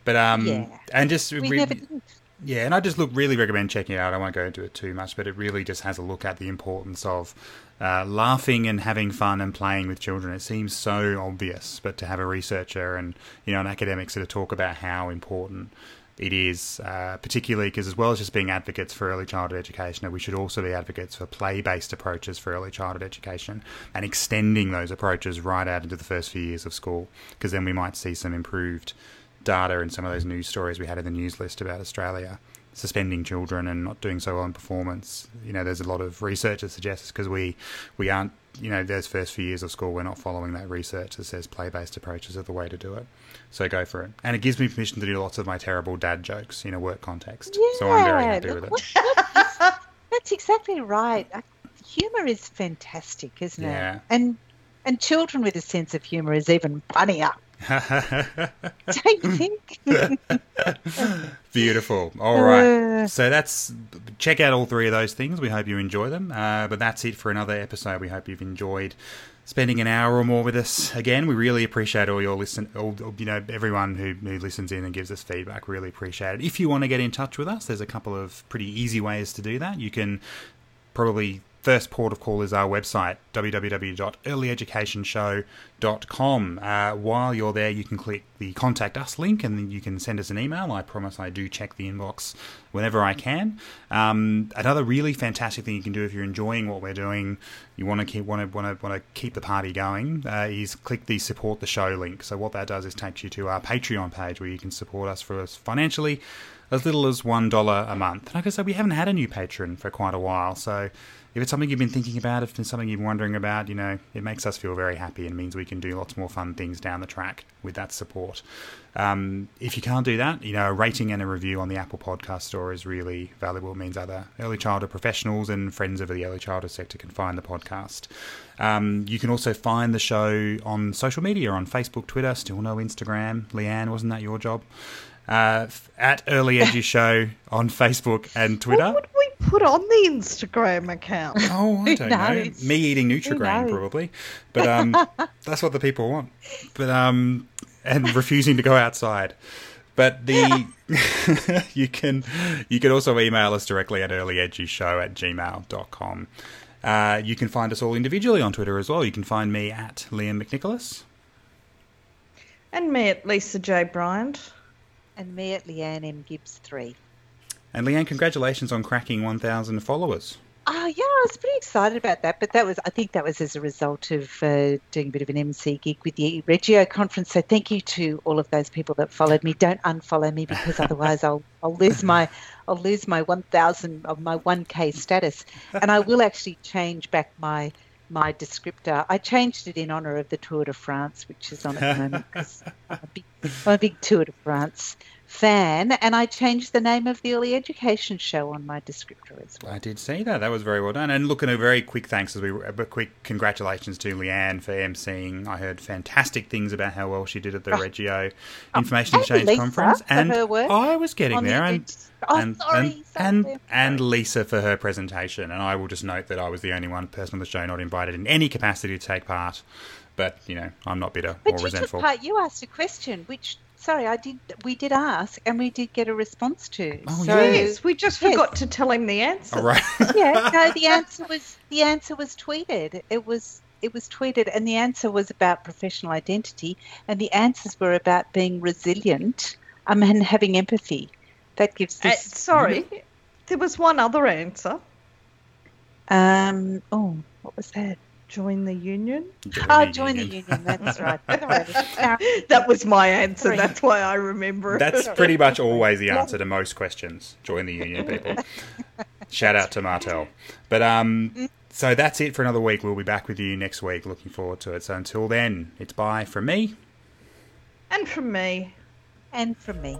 S1: But um,
S3: Yeah.
S1: and just
S3: We
S1: re-
S3: never did.
S1: Yeah, and I just look really recommend checking it out. I won't go into it too much, but it really just has a look at the importance of uh, laughing and having fun and playing with children. It seems so obvious, but to have a researcher and you know an academic sort of talk about how important it is, uh, particularly because as well as just being advocates for early childhood education, we should also be advocates for play-based approaches for early childhood education and extending those approaches right out into the first few years of school, because then we might see some improved data in some of those news stories we had in the news list about Australia suspending children and not doing so well in performance. You know, there's a lot of research that suggests because we we aren't you know those first few years of school we're not following that research that says play based approaches are the way to do it. So go for it, and it gives me permission to do lots of my terrible dad jokes in a work context. so I'm very happy with it.
S3: what- what is- [laughs] that's exactly right. Uh, Humor is fantastic, isn't
S1: Yeah.
S3: it? And and children with a sense of humor is even funnier. Don't you think?
S1: Beautiful. All right.
S3: Uh.
S1: So that's check out all three of those things. We hope you enjoy them. Uh, but that's it for another episode. We hope you've enjoyed spending an hour or more with us again. We really appreciate all your listen, all you know, everyone who, who listens in and gives us feedback. Really appreciate it. If you want to get in touch with us, there's a couple of pretty easy ways to do that. You can probably first port of call is our website www.earlyeducationshow.com uh, while you're there you can click the contact us link and you can send us an email. I promise i do check the inbox whenever i can. Um, another really fantastic thing you can do if you're enjoying what we're doing you want to keep want to want to want to keep the party going uh, is click the support the show link. So what that does is takes you to our patreon page where you can support us for us financially as little as one dollar a month. Like I said, we haven't had a new patron for quite a while, so if it's something you've been thinking about, if it's something you've been wondering about, you know, it makes us feel very happy and means we can do lots more fun things down the track with that support. Um, if you can't do that, you know, a rating and a review on the Apple Podcast Store is really valuable. It means other early childhood professionals and friends of the early childhood sector can find the podcast. Um, you can also find the show on social media on Facebook, Twitter, still no Instagram. Leanne, wasn't that your job? Uh, at Early Edgy [laughs] Show on Facebook and Twitter.
S2: What would we put on the Instagram account? [laughs]
S1: Oh, I don't know. Me eating Nutrigrain, probably. But um, [laughs] that's what the people want. But um, and refusing to go outside. But the you can you can also email us directly at earlyedgyshow at gmail.com. Uh, you can find us all individually on Twitter as well. You can find me at Liam McNicholas.
S2: and me at Lisa J. Bryant.
S3: And me at Leanne M. Gibbs 3.
S1: And Leanne, congratulations on cracking 1,000 followers.
S3: Oh, yeah, I was pretty excited about that. But that was, I think that was as a result of uh, doing a bit of an MC gig with the Reggio conference. So thank you to all of those people that followed me. Don't unfollow me because [laughs] otherwise I'll, I'll lose my, I'll lose my 1,000 of my 1K status. And I will actually change back my, my descriptor. I changed it in honour of the Tour de France, which is on at the moment. [laughs] I'm I'm a big Tour de France fan, and I changed the name of the early education show on my descriptor as well.
S1: I did see that. That was very well done. And look, at a very quick thanks as we, a quick congratulations to Leanne for emceeing. I heard fantastic things about how well she did at the oh. Reggio oh, Information
S3: and
S1: Exchange
S3: Lisa
S1: Conference, and
S3: her work
S1: I was getting
S3: on the
S1: there, and.
S3: Oh,
S1: and,
S3: sorry,
S1: and,
S3: sorry,
S1: and, and Lisa for her presentation. And I will just note that I was the only one person on the show not invited in any capacity to take part. But you know, I'm not bitter
S3: But
S1: or resentful.
S3: part. You asked a question, which sorry, I did. We did ask, and we did get a response to.
S1: Oh,
S3: so,
S2: Yes, we just
S3: Yes.
S2: forgot to tell him the answer.
S1: All right. [laughs]
S3: yeah, no, the [laughs] answer was the answer was tweeted. It was it was tweeted, and the answer was about professional identity, and the answers were about being resilient um, and having empathy. That gives
S2: Uh,
S3: this.
S2: sorry, there was one other answer.
S3: Um. Oh, what was that?
S2: Join the union.
S3: Oh, join the union. That's right. [laughs] [laughs]
S2: That was my answer.
S3: Sorry.
S2: That's why I remember. it.
S1: That's [laughs] pretty much always the answer to most questions. Join the union, people. Shout out to Martel. But um, so that's it for another week. We'll be back with you next week. Looking forward to it. So until then, it's bye from me.
S2: And from me.
S3: and from me.